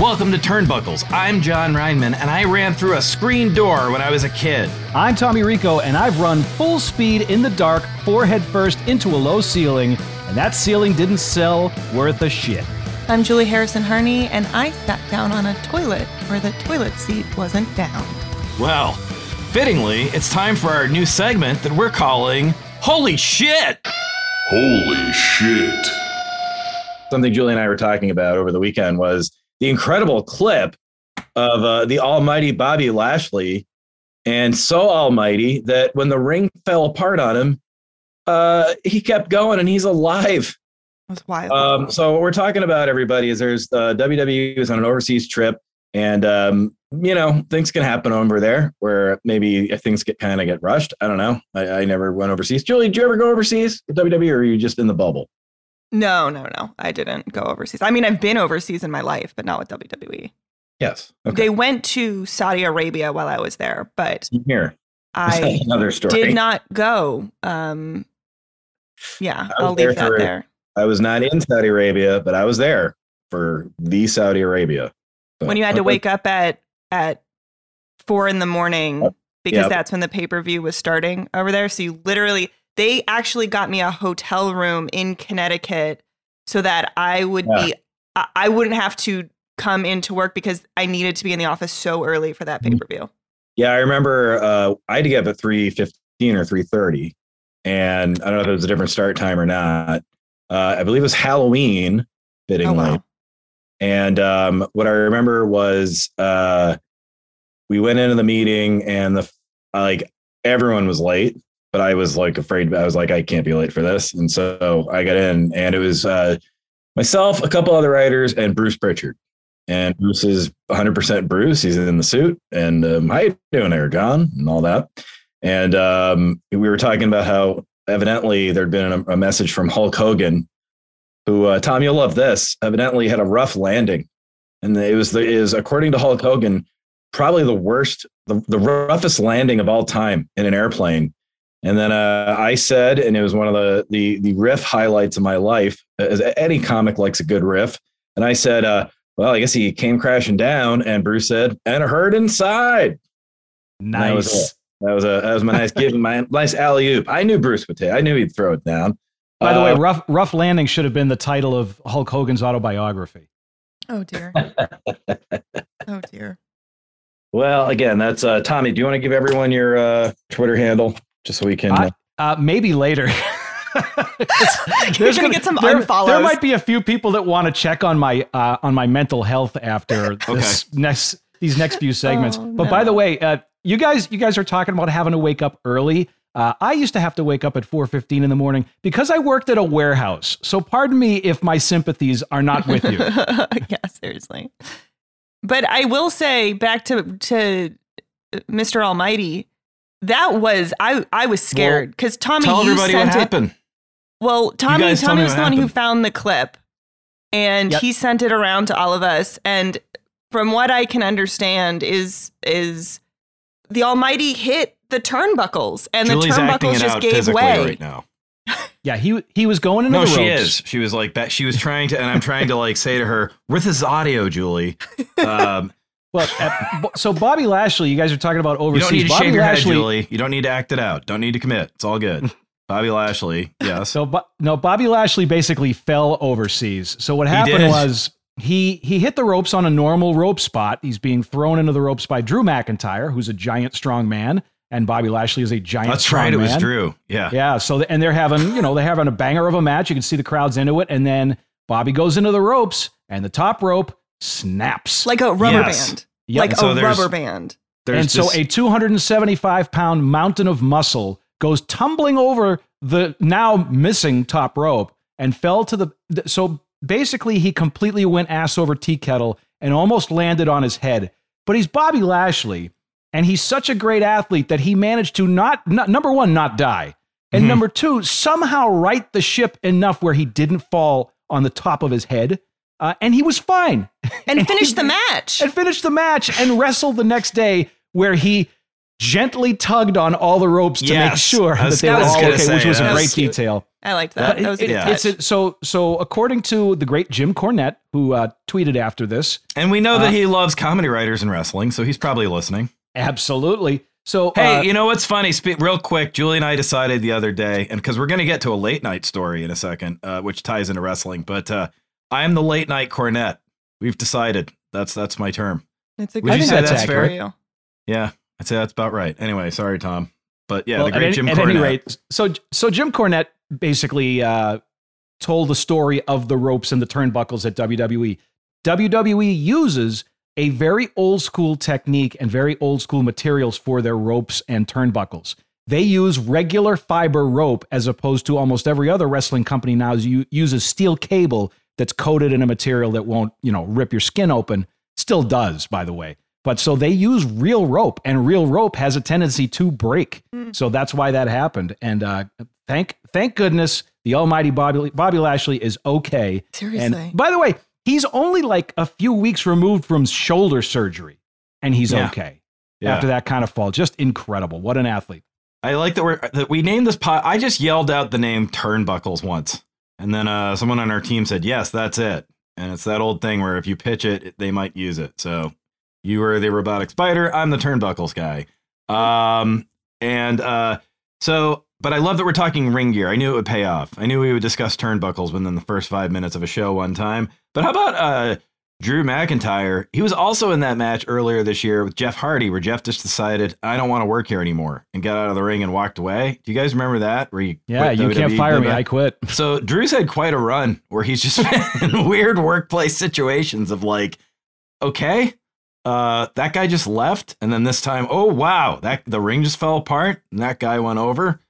Welcome to Turnbuckles. I'm Jon Rineman, and I ran through a screen door when I was a kid. I'm Tommy Rico, and I've run full speed in the dark, forehead first into a low ceiling, and that ceiling didn't sell worth a shit. I'm Julie Harrison Harney, and I sat down on a toilet where the toilet seat wasn't down. Well, fittingly, it's time for our new segment that we're calling Holy Shit! Holy shit. something Julie and I were talking about over the weekend was the incredible clip of uh, the almighty Bobby Lashley, and so almighty that when the ring fell apart on him, uh, he kept going and he's alive. Was wild. Um, so what we're talking about, everybody, is there's uh, WWE is on an overseas trip, and um, you know things can happen over there where maybe things get kind of get rushed. I don't know. I, I never went overseas. Julie, did you ever go overseas with WWE, or are you just in the bubble? No, no, no. I didn't go overseas. I mean, I've been overseas in my life, but not with WWE. Yes. They went to Saudi Arabia while I was there, but Here, I another story. did not go. Um, yeah, I'll leave that for- there. I was not in Saudi Arabia, but I was there for the Saudi Arabia. So, When you had to okay. wake up at at four in the morning because Yep. that's when the pay per view was starting over there. So you literally, they actually got me a hotel room in Connecticut so that I would Yeah. be, I, I wouldn't have to come into work because I needed to be in the office so early for that pay Mm-hmm. per view. Yeah, I remember uh, I had to get up at three fifteen or three thirty, and I don't know if it was a different start time or not. Uh, I believe it was Halloween, Oh fittingly. wow! And um, what I remember was uh, we went into the meeting, and the like everyone was late, but I was like afraid. I was like, I can't be late for this, and so I got in, and it was uh, myself, a couple other writers, and Bruce Pritchard. And Bruce is 100% Bruce. He's in the suit, and um, how you doing there, John, and all that. And um, we were talking about how evidently there'd been a, a message from Hulk Hogan who uh, Tom, you'll love this. Evidently had a rough landing, and it was the is according to Hulk Hogan probably the worst, the, the roughest landing of all time in an airplane. And then uh, I said, and it was one of the the the riff highlights of my life. As any comic likes a good riff, and I said, uh, "Well, I guess he came crashing down." And Bruce said, "And hurt inside." That was Nice. That was a that was my nice give my nice alley oop. I knew Bruce would take. I knew he'd throw it down. By the way, Uh, rough rough landing should have been the title of Hulk Hogan's autobiography. Oh dear! oh dear! Well, again, that's uh, Tommy. Do you want to give everyone your uh, Twitter handle just so we can? I- Uh, maybe later. You're gonna get some there, unfollows. There might be a few people that want to check on my uh, on my mental health after this next these next few segments. Oh, but by the way, uh, you guys you guys are talking about having to wake up early. Uh, I used to have to wake up at 4:15 in the morning because I worked at a warehouse. So pardon me if my sympathies are not with you. yeah, seriously. But I will say back to to Mr. Almighty, that was I I was scared because Tommy Tell you everybody what sent it. happened. Well, Tommy Tommy me was what the one who found the clip, and Yep. he sent it around to all of us. And from what I can understand, is is the Almighty hit the turnbuckles, and Julie's the turnbuckles just out gave way. right now. Yeah, he he was going into No, the she is. She was like that. She was trying to, and I'm trying to like say to her, "With this audio, Julie, um, Well, Bo- so Bobby Lashley, you guys are talking about overseas. you don't need to Bobby shave your Lashley, head, Julie. You don't need to act it out. Don't need to commit. It's all good." Bobby Lashley, yes. So, Bo- no, Bobby Lashley basically fell overseas. So what happened did? was he he hit the ropes on a normal rope spot. He's being thrown into the ropes by Drew McIntyre, who's a giant, strong man, and Bobby Lashley is a giant. That's strong right. It was. Drew. Yeah. Yeah. So and they're having you know they're having a banger of a match. You can see the crowds into it, and then Bobby goes into the ropes, and the top rope snaps. Like a rubber Yes. band. Yep. Like So a rubber band. There's and so a 275 pound mountain of muscle goes tumbling over the now missing top rope and fell to the. So basically, he completely went ass over tea kettle and almost landed on his head. But he's Bobby Lashley, and he's such a great athlete that he managed to not, not number one, not die, and Mhm. number two, somehow right the ship enough where he didn't fall on the top of his head. Uh, and he was fine And finished the match. and finished the match and wrestled the next day where he gently tugged on all the ropes to make sure I that they were gonna all say okay, which was a great That's cute. detail. I liked that. But that was a it- good yeah. it's a, so so according to the great Jim Cornette, who uh, tweeted after this, and we know that uh, he loves comedy writers and wrestling, so he's probably listening. absolutely. So Hey, uh, you know what's funny? Spe- real quick, Julie and I decided the other day, and because we're going to get to a late night story in a second, uh, which ties into wrestling, but uh, I am the late night Cornette. We've decided that's that's my term. It's a Would you say touch that's for accurate? you. Yeah, I'd say that's about right. Anyway, sorry, Tom, but yeah, well, the great at, Jim at Cornette. any rate, so so Jim Cornette basically uh, told the story of the ropes and the turnbuckles at WWE. WWE uses a very old school technique and very old school materials for their ropes and turnbuckles. They use regular fiber rope as opposed to almost every other wrestling company now u- uses steel cable that's coated in a material that won't, you know, rip your skin open. Still does, by the way. But so they use real rope, and real rope has a tendency to break. So that's why that happened. And uh, thank thank goodness the almighty Bobby Bobby Lashley is okay. Seriously. And by the way, he's only like a few weeks removed from shoulder surgery, and he's Yeah. okay Yeah. after that kind of fall. Just incredible. What an athlete. I like that we're that we named this pot. I just yelled out the name Turnbuckles once, and then uh, someone on our team said, "Yes, that's it." And it's that old thing where if you pitch it, they might use it. So you are the robotic spider. I'm the Turnbuckles guy. Um, and uh, so, but I love that we're talking ring gear. I knew it would pay off. I knew we would discuss turnbuckles within the first five minutes of a show one time. But how about uh, Drew McIntyre? He was also in that match earlier this year with Jeff Hardy, where Jeff just decided, I don't want to work here anymore and got out of the ring and walked away. Do you guys remember that? Where you Yeah, you WWE, can't fire me. I quit. So Drew's had quite a run where he's just been in weird workplace situations of like, okay, uh, that guy just left, and then this time, oh wow, that the ring just fell apart, and that guy went over.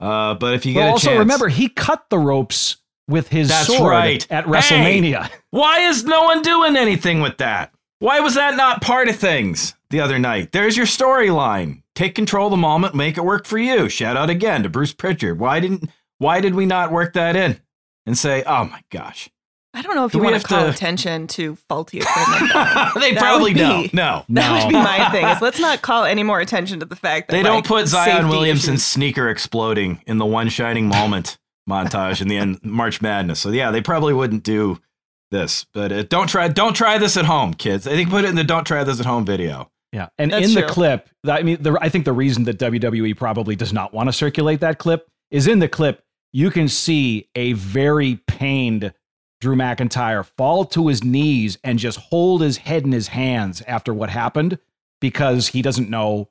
Uh, but if you get Well, a also chance, remember he cut the ropes with his That's sword right. at Hey! WrestleMania. why is no one doing anything with that? Why was that not part of things the other night? There's your storyline. Take control of the moment, make it work for you. Shout out again to Bruce Pritchard. Why didn't? Why did we not work that in and say, oh my gosh? I don't know if Do you want have to call to- attention to faulty equipment. they That probably be- don't. No. That would be my thing. Is let's not call any more attention to the fact that They don't like, put Zion Williamson's sneaker exploding in the one shining moment montage in the end March Madness. So yeah, they probably wouldn't do this. But uh, don't try don't try this at home, kids. I think put it in the don't try this at home video. Yeah, and That's in the true. clip, I mean, the, I think the reason that WWE probably does not want to circulate that clip is in the clip you can see a very pained Drew McIntyre fall to his knees and just hold his head in his hands after what happened because he doesn't know.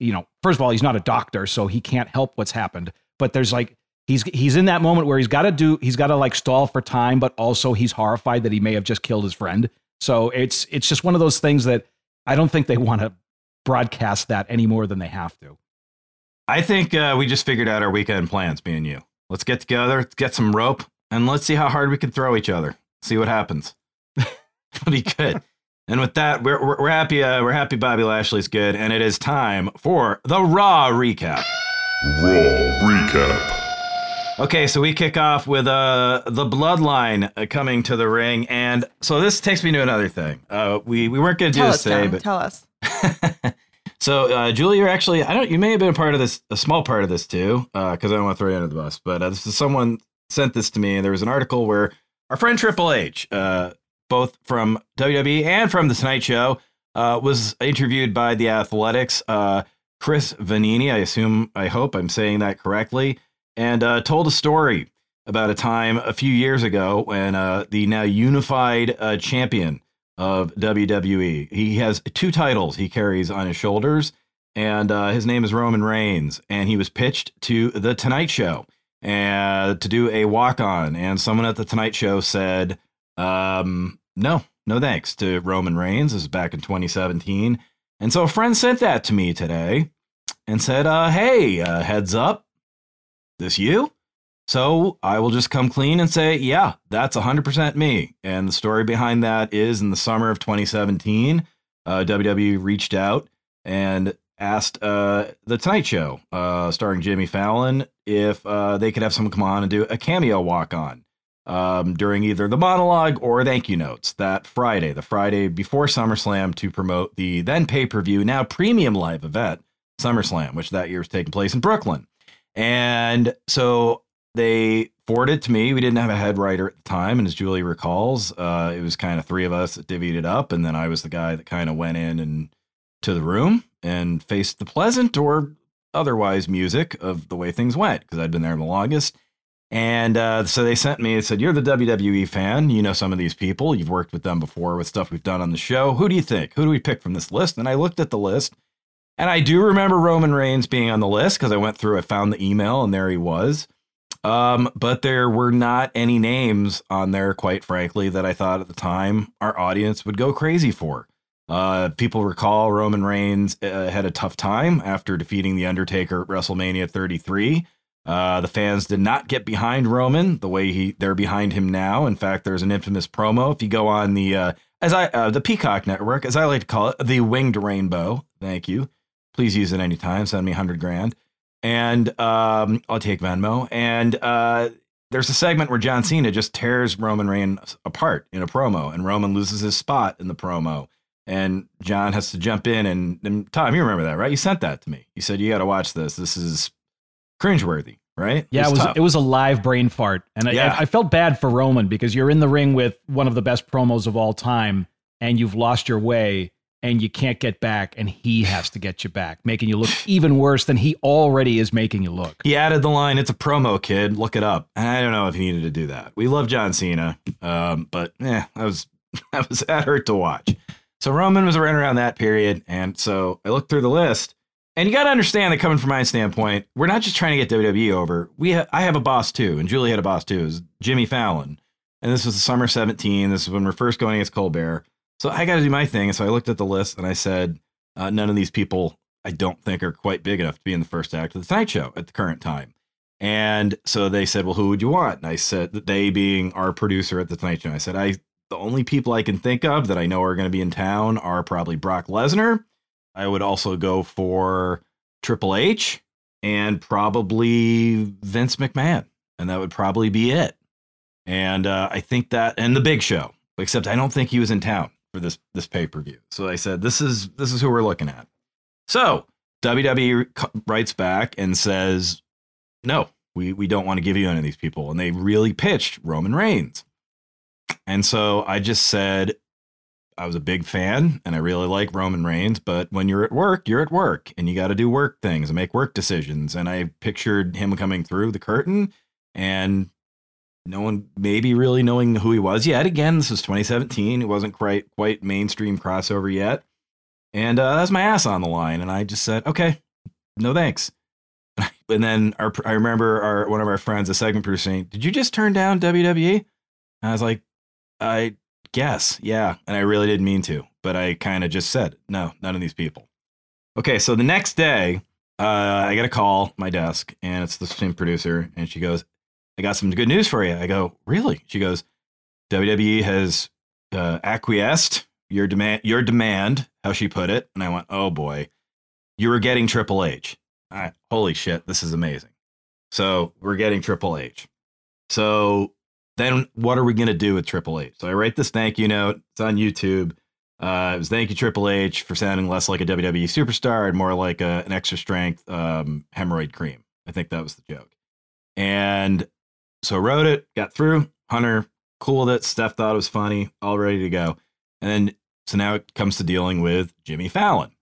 You know, first of all, he's not a doctor, so he can't help what's happened. But there's like he's he's in that moment where he's got to do he's got to like stall for time, but also he's horrified that he may have just killed his friend. So it's it's just one of those things that I don't think they want to broadcast that any more than they have to. I think uh, we just figured out our weekend plans, me and you. Let's get together, let's get some rope, and let's see how hard we can throw each other. See what happens. It'll be good. And with that, we're, we're, we're happy. Uh, we're happy. Bobby Lashley's good, and it is time for the Raw recap. Raw recap. Okay, so we kick off with uh, the Bloodline uh, coming to the ring, and so this takes me to another thing. Uh, we we weren't going to do this us, today, John. but Tell us. so uh, Julie, you're actually I don't you may have been a part of this a small part of this too because I don't want to throw you under the bus, but uh, this is someone sent this to me, and there was an article where our friend Triple H, uh, both from WWE and from the Tonight Show, uh, was interviewed by the Athletics. Uh, Chris Vannini, I assume, I hope I'm saying that correctly, and uh, told a story about a time a few years ago when uh, the now unified uh, champion of WWE, he has two titles he carries on his shoulders, and uh, his name is Roman Reigns, and he was pitched to the Tonight Show and to do a walk on, and someone at the Tonight Show said, um, "No, no thanks to Roman Reigns." This is back in 2017, and so a friend sent that to me today and said, uh, "Hey, uh, heads up, this you?" So I will just come clean and say, yeah, that's 100% me. And the story behind that is in the summer of 2017, uh, WWE reached out and asked uh, The Tonight Show, uh, starring Jimmy Fallon, if uh, they could have someone come on and do a cameo walk on um, during either the monologue or thank you notes that Friday, the Friday before SummerSlam, to promote the then pay per view, now premium live event, SummerSlam, which that year was taking place in Brooklyn. And so they forwarded to me. We didn't have a head writer at the time, and as Julie recalls, uh, it was kind of three of us that divvied it up, and then I was the guy that kind of went in and to the room and faced the pleasant or otherwise music of the way things went because I'd been there the longest. And uh, so they sent me and said, You're the WWE fan. You know some of these people. You've worked with them before with stuff we've done on the show. Who do you think? Who do we pick from this list? And I looked at the list and I do remember Roman Reigns being on the list because I went through, I found the email, and there he was. Um, but there were not any names on there, quite frankly, that I thought at the time our audience would go crazy for. Uh, people recall Roman Reigns uh, had a tough time after defeating The Undertaker at WrestleMania 33. Uh, the fans did not get behind Roman the way he they're behind him now. In fact, there's an infamous promo. If you go on the uh, as I uh, the Peacock Network, as I like to call it, the Winged Rainbow. Thank you. Please use it anytime. Send me hundred grand and um, I'll take Venmo. And uh, there's a segment where John Cena just tears Roman Reigns apart in a promo, and Roman loses his spot in the promo. And John has to jump in. And, and Tom, you remember that, right? You sent that to me. You said, You got to watch this. This is cringeworthy, right? Yeah, it was tough. it was a live brain fart, and Yeah. I, I felt bad for Roman because you're in the ring with one of the best promos of all time, and you've lost your way, and you can't get back, and he has to get you back, making you look even worse than he already is making you look. He added the line, "It's a promo, kid. Look it up." I don't know if he needed to do that. We love John Cena, um, but yeah, I was I was that hurt to watch. So Roman was right around that period, and so I looked through the list, and you got to understand that coming from my standpoint, we're not just trying to get WWE over. We ha- I have a boss too, and Julie had a boss too, is Jimmy Fallon, and this was the summer '17. This is when we're first going against Colbert. So I got to do my thing. And so I looked at the list and I said, uh, none of these people I don't think are quite big enough to be in the first act of the Tonight Show at the current time. And so they said, well, who would you want? And I said, they being our producer at the Tonight Show. I said, I the only people I can think of that I know are going to be in town are probably Brock Lesnar. I would also go for Triple H and probably Vince McMahon, and that would probably be it. And uh, I think that, and the Big Show, except I don't think he was in town for this this pay per view. So I said, this is this is who we're looking at. So WWE writes back and says, no, we we don't want to give you any of these people, and they really pitched Roman Reigns. And so I just said, I was a big fan and I really like Roman Reigns, but when you're at work, you're at work and you got to do work things and make work decisions. And I pictured him coming through the curtain and no one maybe really knowing who he was yet. Again, this was 2017. It wasn't quite quite mainstream crossover yet. And uh, that's my ass on the line. And I just said, okay, no thanks. And then our, I remember our one of our friends, a segment producer, saying, "Did you just turn down WWE?" And I was like, "I guess, yeah." And I really didn't mean to, but I kind of just said, "No, none of these people." Okay, so the next day, uh, I get a call my desk, and it's the same producer, and she goes, "I got some good news for you." I go, "Really?" She goes, "WWE has uh, acquiesced your demand, your demand." How she put it, and I went, "Oh boy, you were getting Triple H." Holy shit, this is amazing. So we're getting Triple H. So then what are we going to do with Triple H? So I write this thank you note. It's on YouTube. Uh, it was thank you Triple H for sounding less like a WWE superstar and more like a, an extra strength um, hemorrhoid cream. I think that was the joke. And so wrote it, got through. Hunter cool with it. Steph thought it was funny, all ready to go. And then so now it comes to dealing with Jimmy Fallon.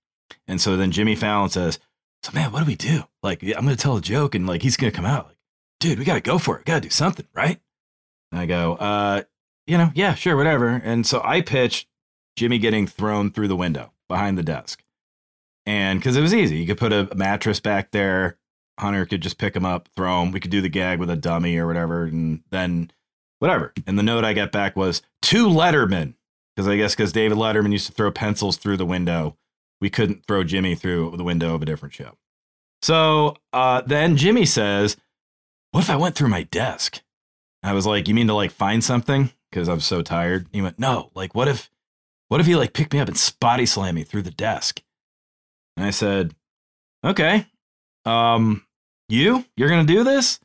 And so then Jimmy Fallon says, So man, what do we do? Like, I'm gonna tell a joke and like he's gonna come out. Like, dude, we got to go for it. We Got to do something, right? And I go, uh, you know, yeah, sure, whatever. And so I pitched Jimmy getting thrown through the window behind the desk. And because it was easy, you could put a mattress back there. Hunter could just pick him up, throw him. We could do the gag with a dummy or whatever. And then whatever. And the note I got back was too Letterman. Because I guess because David Letterman used to throw pencils through the window, we couldn't throw Jimmy through the window of a different show. So uh, then Jimmy says, What if I went through my desk? I was like, You mean to like find something? Because I'm so tired. He went, No, like what if what if he like picked me up and spotty slammed me through the desk? And I said, Okay. Um, you? You're gonna do this?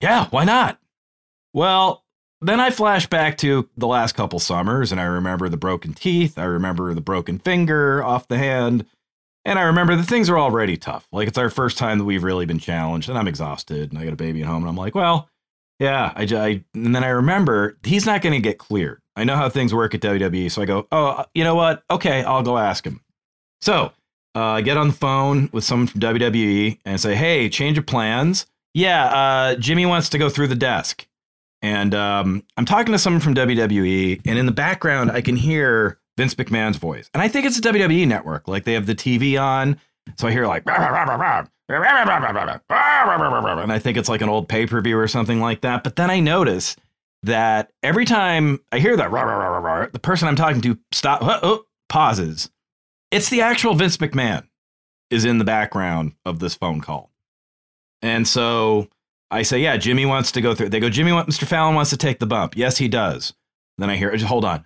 Yeah, why not? Well, then I flash back to the last couple summers and I remember the broken teeth. I remember the broken finger off the hand. And I remember the things are already tough. Like it's our first time that we've really been challenged and I'm exhausted and I got a baby at home and I'm like, well, yeah, I, I and then I remember he's not going to get cleared. I know how things work at WWE. So I go, oh, you know what? Okay, I'll go ask him. So uh, get on the phone with someone from WWE and say, hey, change of plans. Yeah, uh, Jimmy wants to go through the desk. And um, I'm talking to someone from WWE, and in the background, I can hear Vince McMahon's voice. And I think it's a WWE network. Like they have the TV on. So I hear like, and I think it's like an old pay per view or something like that. But then I notice that every time I hear that, the person I'm talking to stop, oh, oh, pauses. It's the actual Vince McMahon is in the background of this phone call. And so I say, yeah, Jimmy wants to go through. They go, Jimmy, Mr. Fallon wants to take the bump. Yes, he does. Then I hear, just hold on.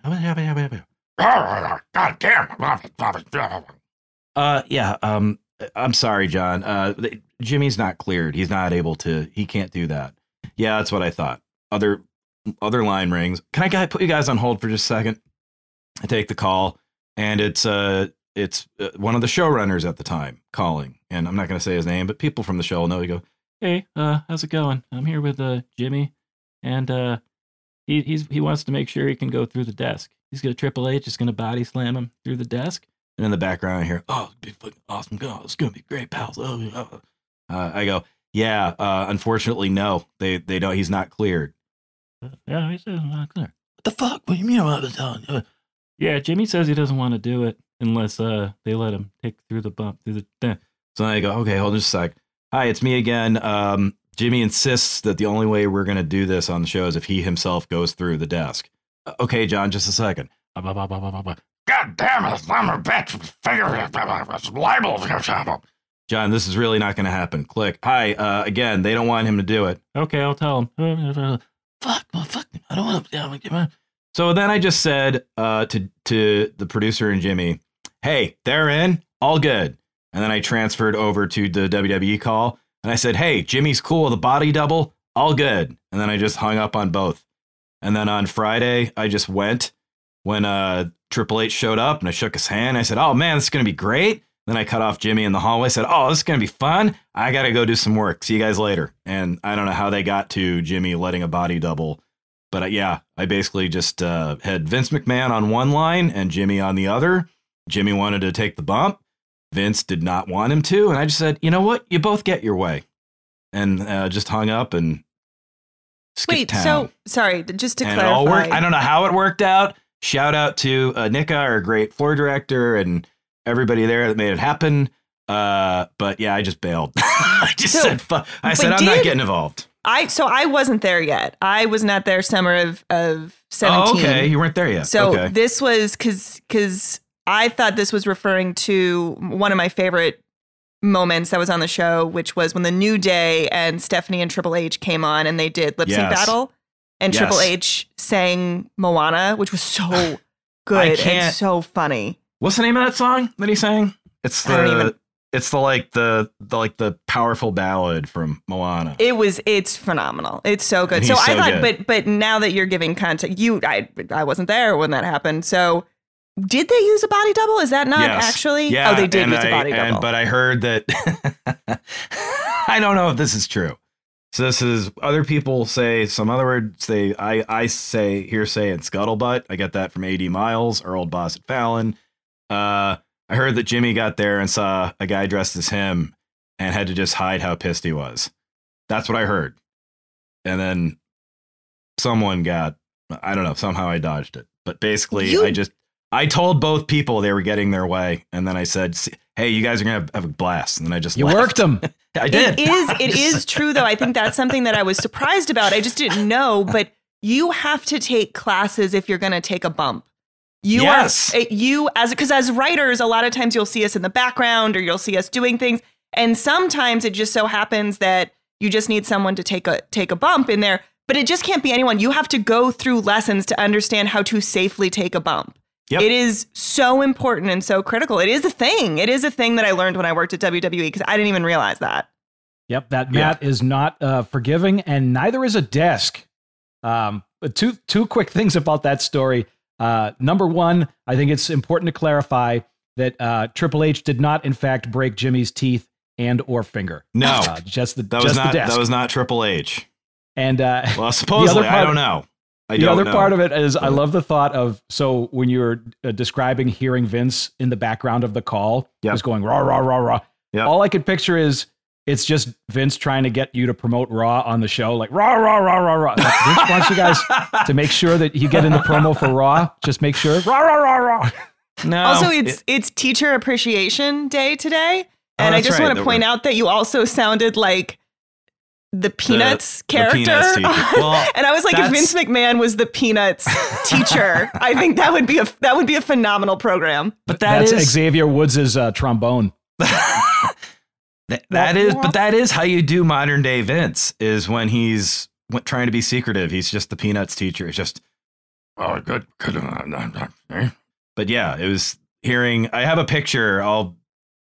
God damn. Uh, yeah. Um, I'm sorry, John. Uh, Jimmy's not cleared. He's not able to. He can't do that. Yeah, that's what I thought. Other other line rings. Can I put you guys on hold for just a second? I take the call, and it's uh it's uh, one of the showrunners at the time calling, and I'm not going to say his name, but people from the show know. He go, "Hey, uh, how's it going? I'm here with uh Jimmy, and uh, he he's he wants to make sure he can go through the desk. He's gonna Triple H is gonna body slam him through the desk." And in the background, I hear, "Oh, it's be fucking awesome! Oh, it's gonna be great, pals." Oh. Uh, I go, "Yeah, uh, unfortunately, no. They they don't. He's not cleared." Yeah, he says not clear. What the fuck? What do you mean I'm not telling you? Yeah, Jimmy says he doesn't want to do it unless uh they let him take through the bump through the. So I go, okay, hold on just a sec. Hi, it's me again. Um, Jimmy insists that the only way we're gonna do this on the show is if he himself goes through the desk. Uh, okay, John, just a second. God damn it, I'm a bitch. Figure libel. John, this is really not going to happen. Click. Hi, uh, again, they don't want him to do it. Okay, I'll tell him. fuck, well, fuck, I don't want to. So then I just said uh, to to the producer and Jimmy, "Hey, they're in, all good." And then I transferred over to the WWE call, and I said, "Hey, Jimmy's cool with a body double, all good." And then I just hung up on both. And then on Friday, I just went when uh, Triple H showed up, and I shook his hand. I said, "Oh man, this is gonna be great." Then I cut off Jimmy in the hallway. Said, "Oh, this is gonna be fun. I gotta go do some work. See you guys later." And I don't know how they got to Jimmy letting a body double but uh, yeah, I basically just uh, had Vince McMahon on one line and Jimmy on the other. Jimmy wanted to take the bump. Vince did not want him to. And I just said, you know what? You both get your way. And uh, just hung up and Wait, town. so sorry, just to and clarify. It all worked. I don't know how it worked out. Shout out to uh, Nika, our great floor director, and everybody there that made it happen. Uh, but yeah, I just bailed. I just So, said, fu- I said, I'm not getting involved. I so I wasn't there yet. I was not there summer of of seventeen. Oh, okay. You weren't there yet. So okay. this was because because I thought this was referring to one of my favorite moments that was on the show, which was when the New Day and Stephanie and Triple H came on and they did lip sync Yes. battle, and Yes. Triple H sang Moana, which was so good and so funny. What's the name of that song that he sang? It's the even- it's the like the the like the powerful ballad from Moana. It was it's phenomenal. It's so good. And So I thought, good. but but now that you're giving context, you I I wasn't there when that happened. So did they use a body double? Is that not Yes. actually? Yeah, oh, they did and use a I- body and- double. but I heard that I don't know if this is true. So this is other people say some other words. They I I say hearsay and scuttlebutt. I get that from AD Miles, our old boss at Fallon. Uh, I heard that Jimmy got there and saw a guy dressed as him and had to just hide how pissed he was. That's what I heard. and then someone got I don't know somehow I dodged it. But basically, You- I just I told both people they were getting their way, and then I said, "Hey, you guys are gonna have, have a blast." And then I just You left. worked them. I did. It is it is true though. I think that's something that I was surprised about. I just didn't know, but you have to take classes if you're going to take a bump. You Yes. are eh, you as because as writers, a lot of times you'll see us in the background or you'll see us doing things, and sometimes it just so happens that you just need someone to take a take a bump in there. But it just can't be anyone. You have to go through lessons to understand how to safely take a bump. Yep. It is so important and so critical. It is a thing. It is a thing that I learned when I worked at WWE because I didn't even realize that. Yep, that Yeah. mat is not uh, forgiving, and neither is a desk. Um, but two two quick things about that story. Uh, number one, I think it's important to clarify that uh, Triple H did not, in fact, break Jimmy's teeth and or finger. No. uh, just the that just was not the desk. that was not Triple H. and uh, Well, supposedly I don't know. I the other know. part of it is I love the thought of so when you're uh, describing hearing Vince in the background of the call, Yep. just going rah rah rah rah. Yep. All I could picture is it's just Vince trying to get you to promote Raw on the show, like rah rah rah rah rah. Like, Vince wants you guys to make sure that you get in the promo for Raw. Just make sure rah rah rah rah. no. Also, it's it- it's Teacher Appreciation Day today, Oh, and I just right, want to point we're- out that you also sounded like the Peanuts the character, Peanuts. Well, and I was like, if Vince McMahon was the Peanuts teacher, I think that would be a that would be a phenomenal program. but that That's is- Xavier Woods' uh, trombone. That, that is, but that is how you do modern day Vince. Is when he's trying to be secretive. He's just the Peanuts teacher. It's just, oh, good, good. Uh, uh, uh, eh. But yeah, it was hearing. I have a picture. I'll,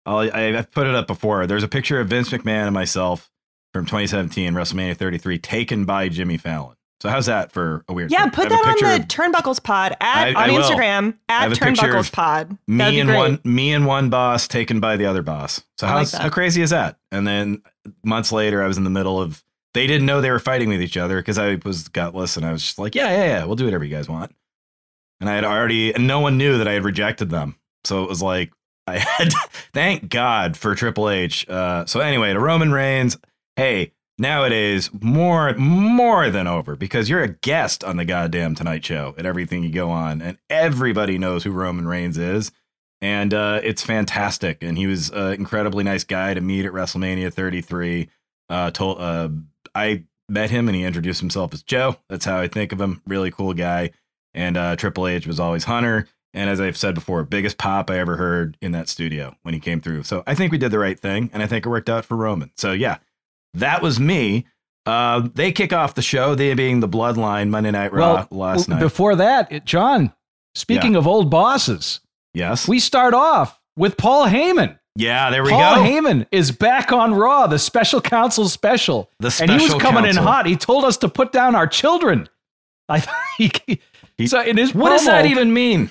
I'll, I- I've put it up before. There's a picture of Vince McMahon and myself from 2017 WrestleMania 33, taken by Jimmy Fallon. So how's that for a weird? Yeah, thing? put that on the of Turnbuckles Pod at I- on I will. Instagram at have a picture Turnbuckles Pod. Me and great. one me and one boss taken by the other boss. So I like how crazy is that? And then months later, I was in the middle of. They didn't know they were fighting with each other because I was gutless and I was just like, yeah, yeah, yeah, we'll do whatever you guys want. And I had already, and no one knew that I had rejected them. So it was like I had. thank God for Triple H. Uh, so anyway, to Roman Reigns, hey, nowadays more more than over because you're a guest on the goddamn Tonight Show at everything you go on, and everybody knows who Roman Reigns is, and uh, it's fantastic. And he was an incredibly nice guy to meet at WrestleMania 33. Uh, told uh, I met him and he introduced himself as Joe. That's how I think of him. Really cool guy. And uh, Triple H was always Hunter. And as I've said before, biggest pop I ever heard in that studio when he came through. So I think we did the right thing, and I think it worked out for Roman. So yeah, that was me. Uh, they kick off the show, they being the Bloodline Monday Night Raw last w- night. before that, it- John. Speaking of old bosses, yes, we start off with Paul Heyman. yeah, there we Paul go. Heyman is back on Raw, the special counsel special. The special and he was coming in hot. He told us to put down our children. I he, He- so in his What does that even mean?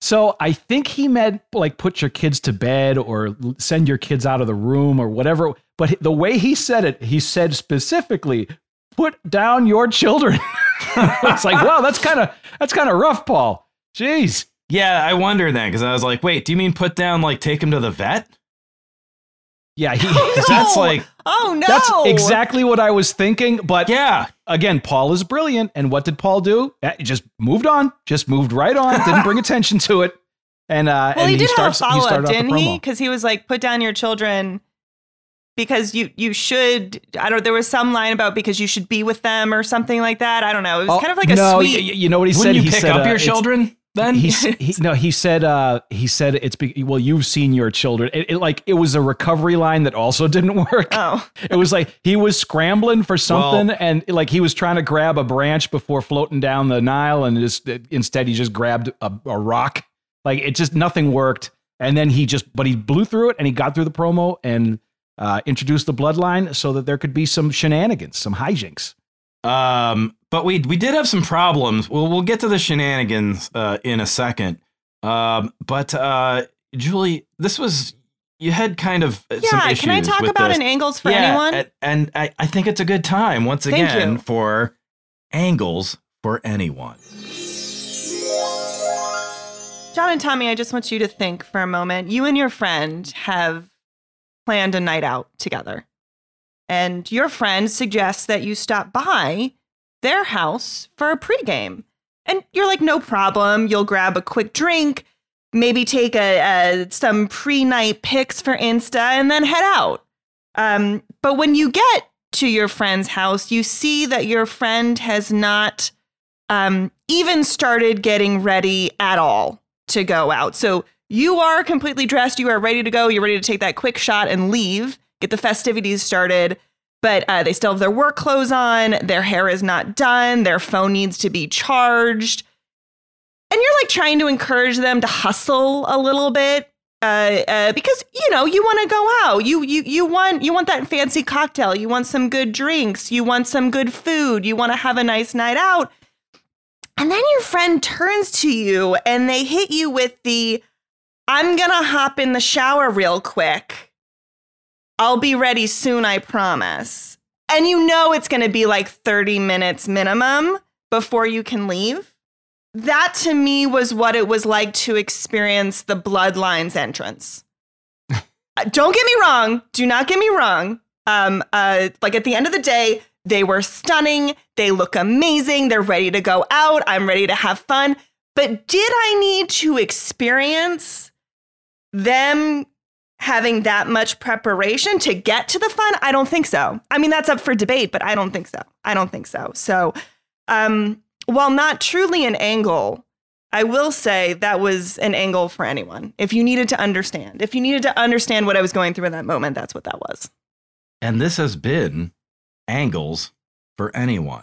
So I think he meant like put your kids to bed or send your kids out of the room or whatever. But the way he said it, he said specifically, "Put down your children." it's like, wow, that's kind of that's kind of rough, Paul. Jeez. Yeah, I wonder then because I was like, wait, do you mean put down like take him to the vet? Yeah, he, 'Cause that's No! like, Oh no! that's exactly what I was thinking. But yeah, again, Paul is brilliant. And what did Paul do? Eh, He just moved on, just moved right on, didn't bring attention to it. And uh, Well, and he did starts, have a follow up, didn't he? Because he was like, "Put down your children." Because you you should I don't know, there was some line about because you should be with them or something like that I don't know it was Oh, kind of like a no, sweet y- y- you know what he wouldn't said? you he pick said, up uh, your children then? He, he no, he said uh he said it's be, well you've seen your children. It, it like it was a recovery line that also didn't work. oh It was like he was scrambling for something and like he was trying to grab a branch before floating down the Nile and just instead he just grabbed a, a rock. Like it just nothing worked. And then he just but he blew through it and he got through the promo and uh, introduced the bloodline so that there could be some shenanigans, some hijinks. Um, but we we did have some problems. We'll we'll get to the shenanigans uh, in a second. Um, but uh, Julie, this was you had kind of uh, some yeah issues can I talk about this. an angles for yeah, anyone And, and I, I think it's a good time once Thank again you. for angles for anyone. John and Tommy I just want you to think for a moment you and your friend have planned a night out together and your friend suggests that you stop by their house for a pregame. And you're like, no problem. You'll grab a quick drink, maybe take a, a some pre-night pics for Insta, and then head out. Um, but when you get to your friend's house, you see that your friend has not um, even started getting ready at all to go out. So you are completely dressed. You are ready to go. You're ready to take that quick shot and leave, get the festivities started. But uh, they still have their work clothes on. Their hair is not done. Their phone needs to be charged. And you're like trying to encourage them to hustle a little bit. Uh, uh, because you know you want to go out, you you you want you want that fancy cocktail, you want some good drinks, you want some good food, you want to have a nice night out, and then your friend turns to you and they hit you with the, "I'm gonna hop in the shower real quick, I'll be ready soon, I promise," and you know it's gonna be like 30 minutes minimum before you can leave that to me was what it was like to experience the Bloodlines entrance. Uh, Don't get me wrong. Do not get me wrong. Um, uh, like at the end of the day, they were stunning. They look amazing. They're ready to go out. I'm ready to have fun. But did I need to experience them having that much preparation to get to the fun? I don't think so. I mean, that's up for debate, but I don't think so. I don't think so. So, um, while not truly an angle, I will say that was an angle for anyone. If you needed to understand, if you needed to understand what I was going through in that moment, that's what that was. And this has been Angles for Anyone.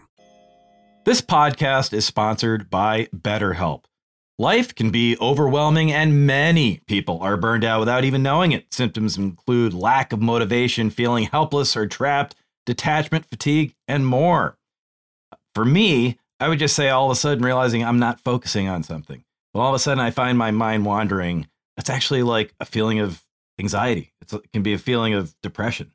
This podcast is sponsored by BetterHelp. Life can be overwhelming, and many people are burned out without even knowing it. Symptoms include lack of motivation, feeling helpless or trapped, detachment, fatigue, and more. For me, I would just say all of a sudden realizing I'm not focusing on something. Well, all of a sudden I find my mind wandering. It's actually like a feeling of anxiety. It's, it can be a feeling of depression.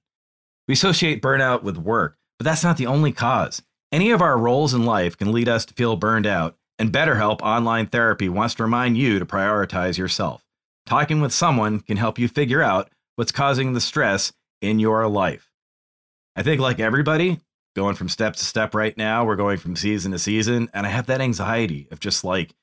We associate burnout with work, but that's not the only cause. Any of our roles in life can lead us to feel burned out, and BetterHelp Online Therapy wants to remind you to prioritize yourself. Talking with someone can help you figure out what's causing the stress in your life. I think, like everybody, going from step to step right now, we're going from season to season, and I have that anxiety of just like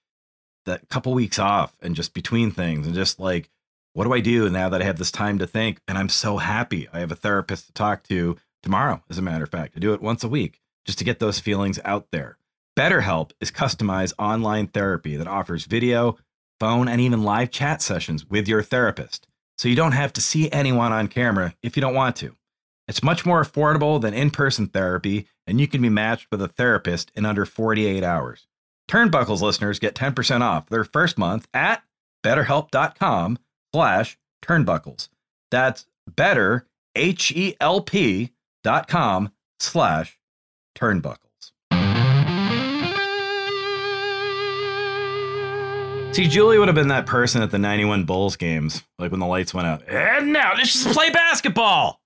that couple weeks off and just between things and just like, what do I do now that I have this time to think? And I'm so happy. I have a therapist to talk to tomorrow, as a matter of fact. I do it once a week just to get those feelings out there. BetterHelp is customized online therapy that offers video, phone, and even live chat sessions with your therapist. So you don't have to see anyone on camera if you don't want to. It's much more affordable than in person therapy, and you can be matched with a therapist in under 48 hours. Turnbuckles listeners get 10% off their first month at betterhelp.com slash turnbuckles. That's better, H-E-L-P dot com slash turnbuckles. See, Julie would have been that person at the 91 Bulls games, like when the lights went out. And now let's just play basketball.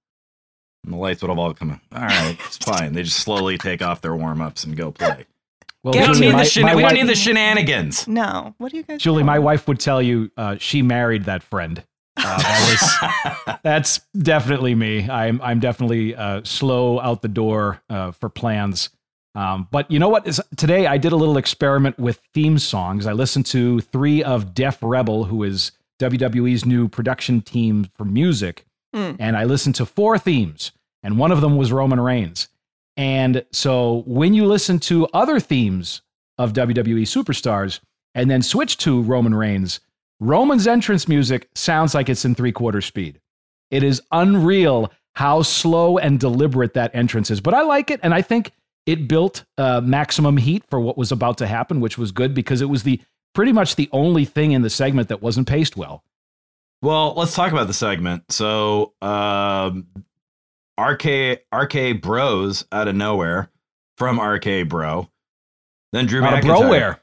And the lights would have all come on. All right, it's fine. They just slowly take off their warm ups and go play. Well, we don't, need, my- the shen- my we don't need the shenanigans. No. What do you guys Julie, call my wife would tell you uh, she married that friend. Uh, that was, that's definitely me. I'm I'm definitely uh, slow out the door uh, for plans. Um, but you know what? Is today I did a little experiment with theme songs. I listened to three of Def Rebel, who is WWE's new production team for music, Hmm. and I listened to four themes, and one of them was Roman Reigns. And so when you listen to other themes of WWE superstars and then switch to Roman Reigns, Roman's entrance music sounds like it's in three quarter speed. It is unreal how slow and deliberate that entrance is. But I like it, and I think it built uh, maximum heat for what was about to happen, which was good because it was the pretty much the only thing in the segment that wasn't paced well. Well, let's talk about the segment. So, um, RK RK Bros out of nowhere from RK Bro, then Drew Out of Broware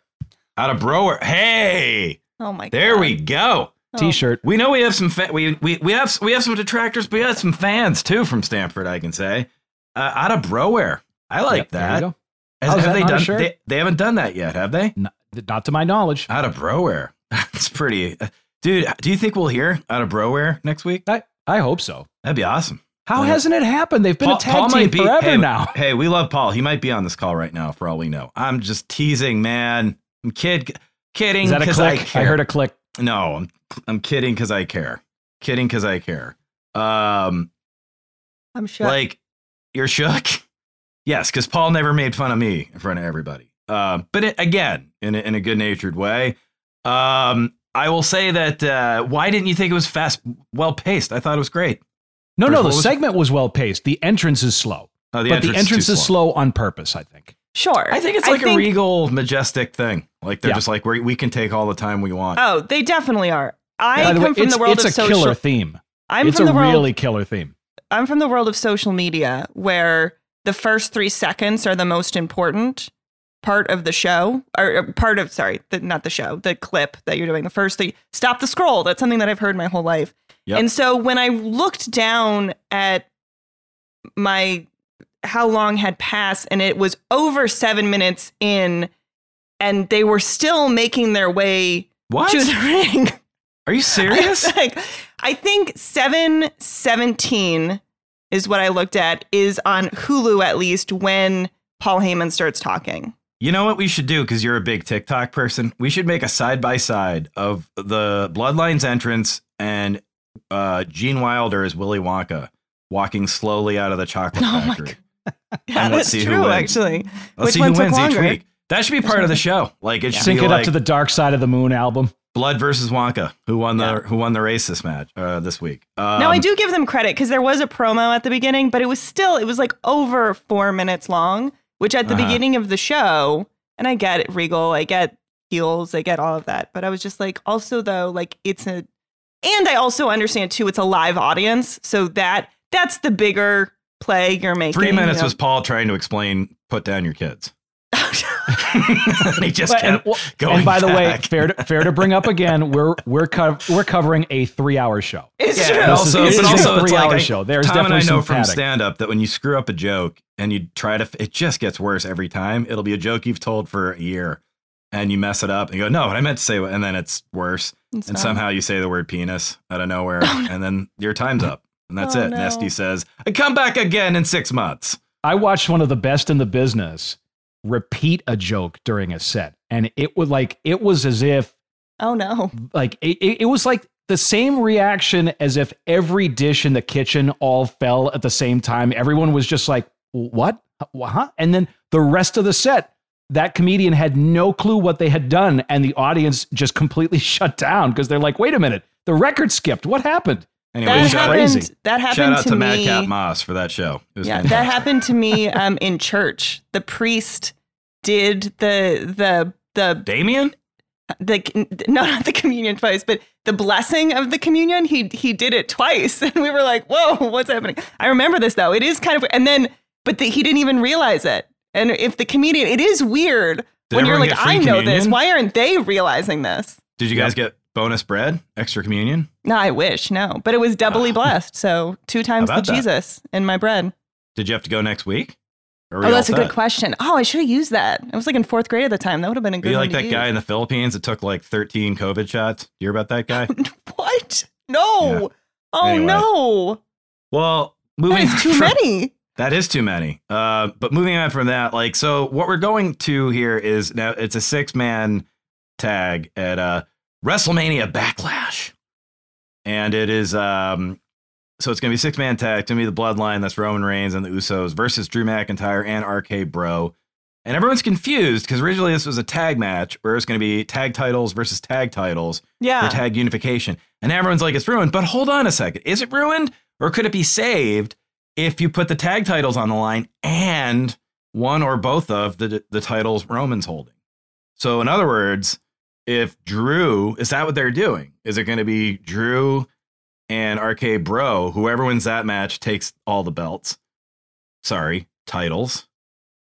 out of Brower. Hey, Oh my god. there we go. Oh. t-shirt. We know we have some fa- we, we we have we have some detractors, but we have some fans too from Stanford. I can say uh, out of Broware. I like Yep, there you that. go. Has- have that they done? They, they haven't done that yet, have they? Not, not to my knowledge. Out of Broware. That's pretty, uh, dude. Do you think we'll hear out of Broware next week? I, I hope so. That'd be awesome. How Yeah. hasn't it happened? They've been Paul, a tag Paul team be forever hey, now. Hey, we love Paul. He might be on this call right now, for all we know. I'm just teasing, man. I'm kid, kidding Is that a because I click? I, heard a click. No, I'm I'm kidding because I care. Kidding because I care. Um, I'm sure. like you're shook. Yes, because Paul never made fun of me in front of everybody. Um, but it, again, in a, in a good natured way. Um, I will say that. Uh, why didn't you think it was fast, well paced? I thought it was great. No, First, no, the was- segment was well paced. The entrance is slow. Oh, the but the entrance is entrance too is slow. slow on purpose, I think. Sure. I think it's like a think- regal, majestic thing. Like they're Yeah. just like we we can take all the time we want. Oh, they definitely are. I By come way, from the world it's of a social. killer theme. I'm it's from a the world. really killer theme. I'm from the world of social media where the first three seconds are the most important part of the show, or or part of, sorry, the, not the show, the clip that you're doing. The first three, stop the scroll. That's something that I've heard my whole life. Yep. And so when I looked down at my, how long had passed, and it was over seven minutes in, and they were still making their way what? to the ring. Are you serious? like, I think 717 is what I looked at, is on Hulu at least when Paul Heyman starts talking. You know what we should do because you're a big TikTok person. We should make a side by side of the Bloodlines entrance and uh, Gene Wilder as Willy Wonka walking slowly out of the chocolate Oh my factory. Yeah, that's true, actually. Let's Which see who wins longer? each week. That should be part of the show. Like it should Sync it like up to the Dark Side of the Moon album. Blood versus Wonka. Who won the Yeah. Who won the race this match uh, this week? Um, now I do give them credit because there was a promo at the beginning, but it was still it was like over four minutes long, which at the Uh-huh. beginning of the show, and I get it, Regal, I get heels, I get all of that, but I was just like, also though, like it's a, and I also understand too, it's a live audience, so that that's the bigger play you're making. Three minutes you know? was Paul trying to explain put down your kids. he just But- and, kept well, going and by the way, fair to, fair to bring up again, we're we're co- we're covering a three hour show. it's Yeah, true. and This also, is- but this is a also it's three-hour like I- show. There's Tom and I know from stand up that when you screw up a joke and you try to, it just gets worse every time. It'll be a joke you've told for a year, and you mess it up and you go, no, what I meant to say, and then it's worse. It's and fine. somehow you say the word penis out of nowhere, oh, and then your time's up, and that's Oh, it. no. Nesty says, I come back again in six months. I watched one of the best in the business repeat a joke during a set, and it would like it was as if Oh no. like it, it it was like the same reaction as if every dish in the kitchen all fell at the same time. Everyone was just like, "What? Huh?" And then the rest of the set, that comedian had no clue what they had done, and the audience just completely shut down because they're like, "Wait a minute, the record skipped. What happened?" Anyway, That shout, happened. crazy. That happened shout out to, to, me. Madcap Moss for that show. It was Yeah, fantastic. that happened to me um, in church. The priest did the the the Damian? the no not the communion twice, but the blessing of the communion. He he did it twice, and we were like, "Whoa, what's happening?" I remember this though. It is kind of and then, but the, he didn't even realize it. And if the comedian, it is weird Did when you're like, "I know this. Why aren't they realizing this?" Did you guys get bonus bread, extra communion? No, I wish no, but it was doubly blessed. So two times the that? Jesus in my bread. Did you have to go next week? Oh, you that's a good question. Oh, I should have used that. I was like in fourth grade at the time. That would have been a Are good you one like that use. guy in the Philippines that took like 13 COVID shots? You hear about that guy? What? No. Yeah. Oh Anyway. no. well, moving That's too from- many. That is too many. Uh, but moving on from that, like, so what we're going to here is now it's a six man tag at uh, WrestleMania Backlash. and it is um, so it's gonna be six man tag. It's gonna be the Bloodline. That's Roman Reigns and the Usos versus Drew McIntyre and RK Bro. And everyone's confused because originally this was a tag match where it's going to be tag titles versus tag titles Yeah. for tag unification. And everyone's like, it's ruined. But hold on a second. Is it ruined or could it be saved if you put the tag titles on the line and one or both of the, the titles Roman's holding? So, in other words, if Drew, is that what they're doing? Is it going to be Drew and RK Bro? Whoever wins that match takes all the belts. Sorry, titles.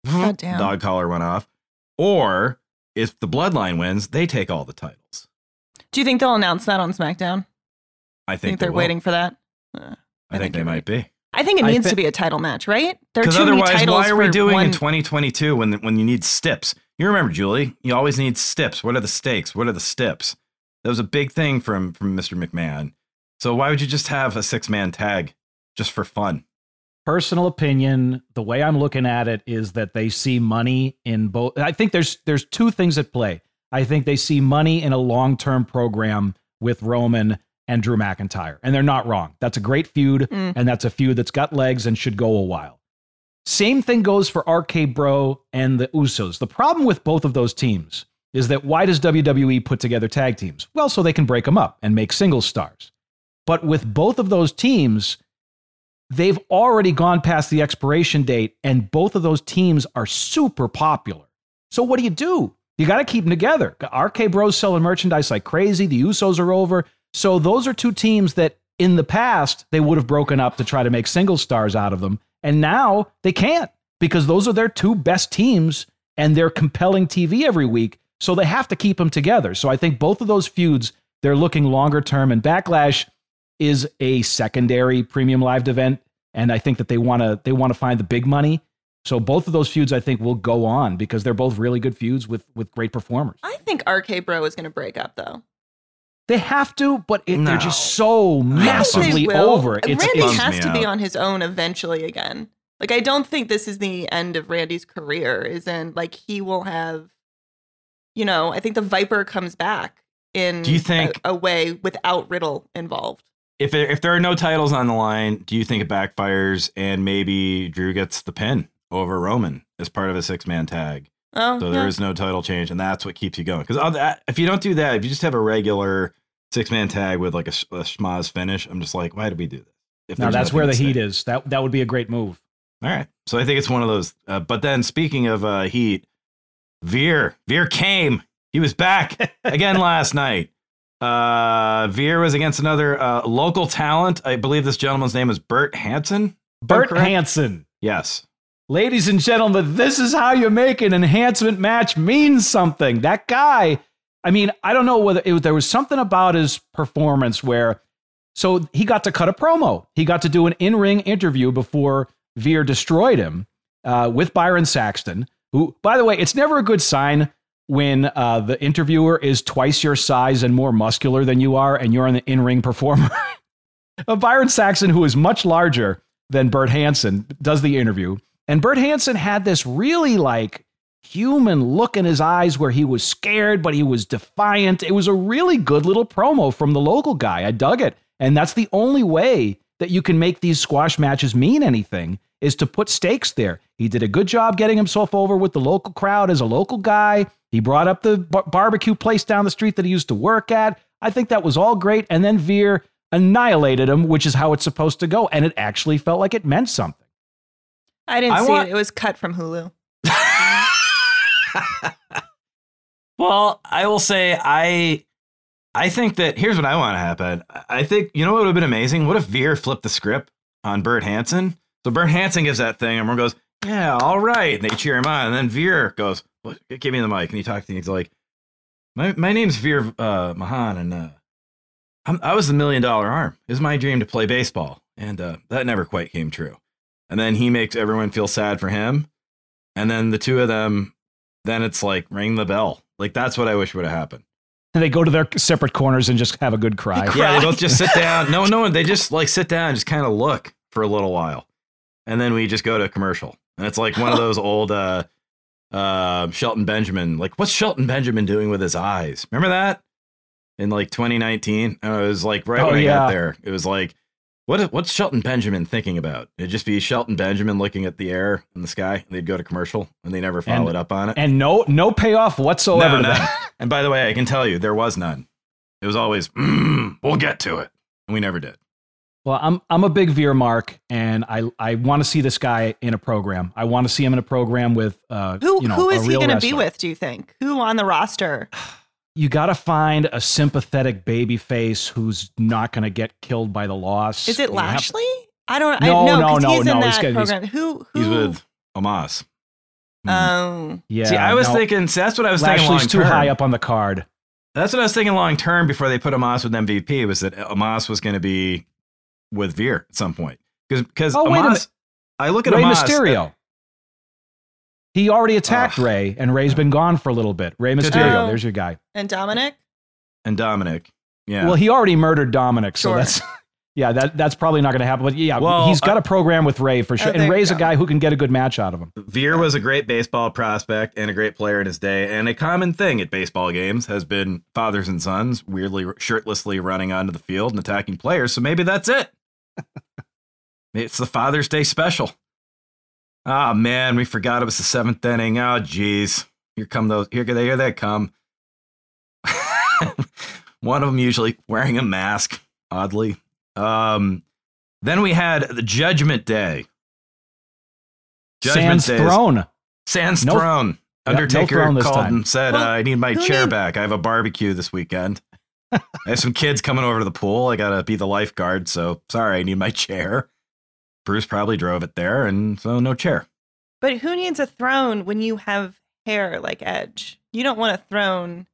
God damn. Dog collar went off. Or if the bloodline wins, they take all the titles. Do you think they'll announce that on SmackDown? I I think, think they they're will. waiting for that. Uh, I, think, they might right. be. I think it needs thi- to be a title match, right? There are Because too many otherwise, titles why are we doing one. in 2022 when when you need stips? You remember, Julie? You always need stips. What are the stakes? What are the stips? That was a big thing from from Mr. McMahon. So why would you just have a six man tag just for fun? personal opinion the way i'm looking at it is that they see money in both i think there's there's two things at play i think they see money in a long-term program with roman and drew mcintyre and they're not wrong that's a great feud Mm. and that's a feud that's got legs and should go a while same thing goes for rk bro and the usos the problem with both of those teams is that why does wwe put together tag teams well so they can break them up and make single stars but with both of those teams they've already gone past the expiration date, and both of those teams are super popular. So what do you do? You got to keep them together. RK Bros selling merchandise like crazy. The Usos are over. So those are two teams that in the past they would have broken up to try to make single stars out of them, and now they can't because those are their two best teams and they're compelling TV every week. So they have to keep them together. So I think both of those feuds they're looking longer term, and Backlash is a secondary premium live event and i think that they want to they want to find the big money so both of those feuds i think will go on because they're both really good feuds with with great performers I think RK Bro is going to break up though. They have to but it, they're just so I think they massively will. over it's, Randy bums it's has me to be on his own eventually again. Like I don't think this is the end of Randy's career. Is in like he will have, you know, I think the Viper comes back in Do you think- a, a way without Riddle involved. If there, if there are no titles on the line, do you think it backfires and maybe Drew gets the pin over Roman as part of a six man tag? Oh, So yeah. there is no title change, and that's what keeps you going. Because if you don't do that, if you just have a regular six man tag with like a, sh- a schmaz finish, I'm just like, why did we do this? If now that's where the heat is that that would be a great move All right. So I think it's one of those. Uh, but then speaking of uh, heat, Veer, Veer came. He was back again last night. Uh, Veer was against another uh, local talent. I believe this gentleman's name is Bert Hansen. bert correct? hansen Yes. Ladies and gentlemen this is how you make an enhancement match mean something. That guy i mean i don't know whether there was something about his performance where so he got to cut a promo. He got to do an in-ring interview before veer destroyed him uh, with byron saxton who by the way it's never a good sign when uh, the interviewer is twice your size and more muscular than you are and you're an in-ring performer. Uh, byron saxton who is much larger than bert hansen does the interview and Bert Hansen had this really like human look in his eyes where he was scared, but he was defiant. It was a really good little promo from the local guy. I dug it. And that's the only way that you can make these squash matches mean anything is to put stakes there. He did a good job getting himself over with the local crowd as a local guy. He brought up the bar- barbecue place down the street that he used to work at. I think that was all great. And then Veer annihilated him, which is how it's supposed to go. And it actually felt like it meant something. I didn't I see want- it. It was cut from Hulu. well, I will say I I think that here's what I want to happen. I think you know what would have been amazing? What if Veer flipped the script on Bert Hansen? So Bert Hansen gives that thing, and everyone goes, "Yeah, all right," and they cheer him on. And then Veer goes, what, "Give me the mic," and he talks to me. He's like, "My my name's Veer uh, Mahaan, and uh, I'm, I was the million dollar arm. It was my dream to play baseball, and uh, that never quite came true." And then he makes everyone feel sad for him, and then the two of them, then it's like ring the bell. Like that's what I wish would have happened. And they go to their separate corners and just have a good cry. Yeah, they both just sit down. No, no, one. they just like sit down and just kind of look for a little while. And then we just go to a commercial. And it's like one of those old uh uh Shelton Benjamin. Like, what's Shelton Benjamin doing with his eyes? Remember that? in like 2019. Uh, it was like right Oh, when I got there. It was like, what what's Shelton Benjamin thinking about? It'd just be Shelton Benjamin looking at the air in the sky. And they'd go to commercial and they never followed And- up on it. And no no payoff whatsoever No, to none. that. And by the way, I can tell you there was none. It was always, mm, we'll get to it. And we never did. Well, I'm I'm a big Veer mark, and I I want to see this guy in a program. I want to see him in a program with uh Who you know, who a is he going to be with? Do you think? Who on the roster? You got to find a sympathetic baby face who's not going to get killed by the loss. Is it You have- Lashley? I don't. No, I, no, no, 'cause no, he's in no, he's that got- he's- program. who? Who? He's with Omos. Um. Yeah, See, I was no, thinking, see, that's what I was thinking Lashley's too high up on the card. That's what I was thinking long term before they put Omos with MVP was that Omos was going to be with Veer at some point. Because because Oh, wait a minute. Amos, I look at Rey Amos. Mysterio. He already attacked Rey, and Rey's been gone for a little bit. Rey Mysterio, deal. there's your guy. And Dominik. and Dominik. Yeah. Well, he already murdered Dominik, so that's yeah, that that's probably not going to happen. But yeah, Well, he's got uh, a program with Rey for sure, Oh, and you Rey's a guy who can get a good match out of him. Veer was a great baseball prospect and a great player in his day. And a common thing at baseball games has been fathers and sons weirdly shirtlessly running onto the field and attacking players. So maybe that's it. it's the Father's Day special. Ah man, we forgot it was the seventh inning. Oh geez, here come those. Here they here they come. One of them usually wearing a mask. Oddly, um, then we had the Judgment Day. Sans Day is- throne. Sans No- throne. Yeah, no Undertaker throne this called time. and said, Well, uh, "I need my chair need- back. I have a barbecue this weekend. I have some kids coming over to the pool. I gotta be the lifeguard, so sorry, I need my chair." Bruce probably drove it there, and so no chair. But who needs a throne when you have hair like Edge? You don't want a throne.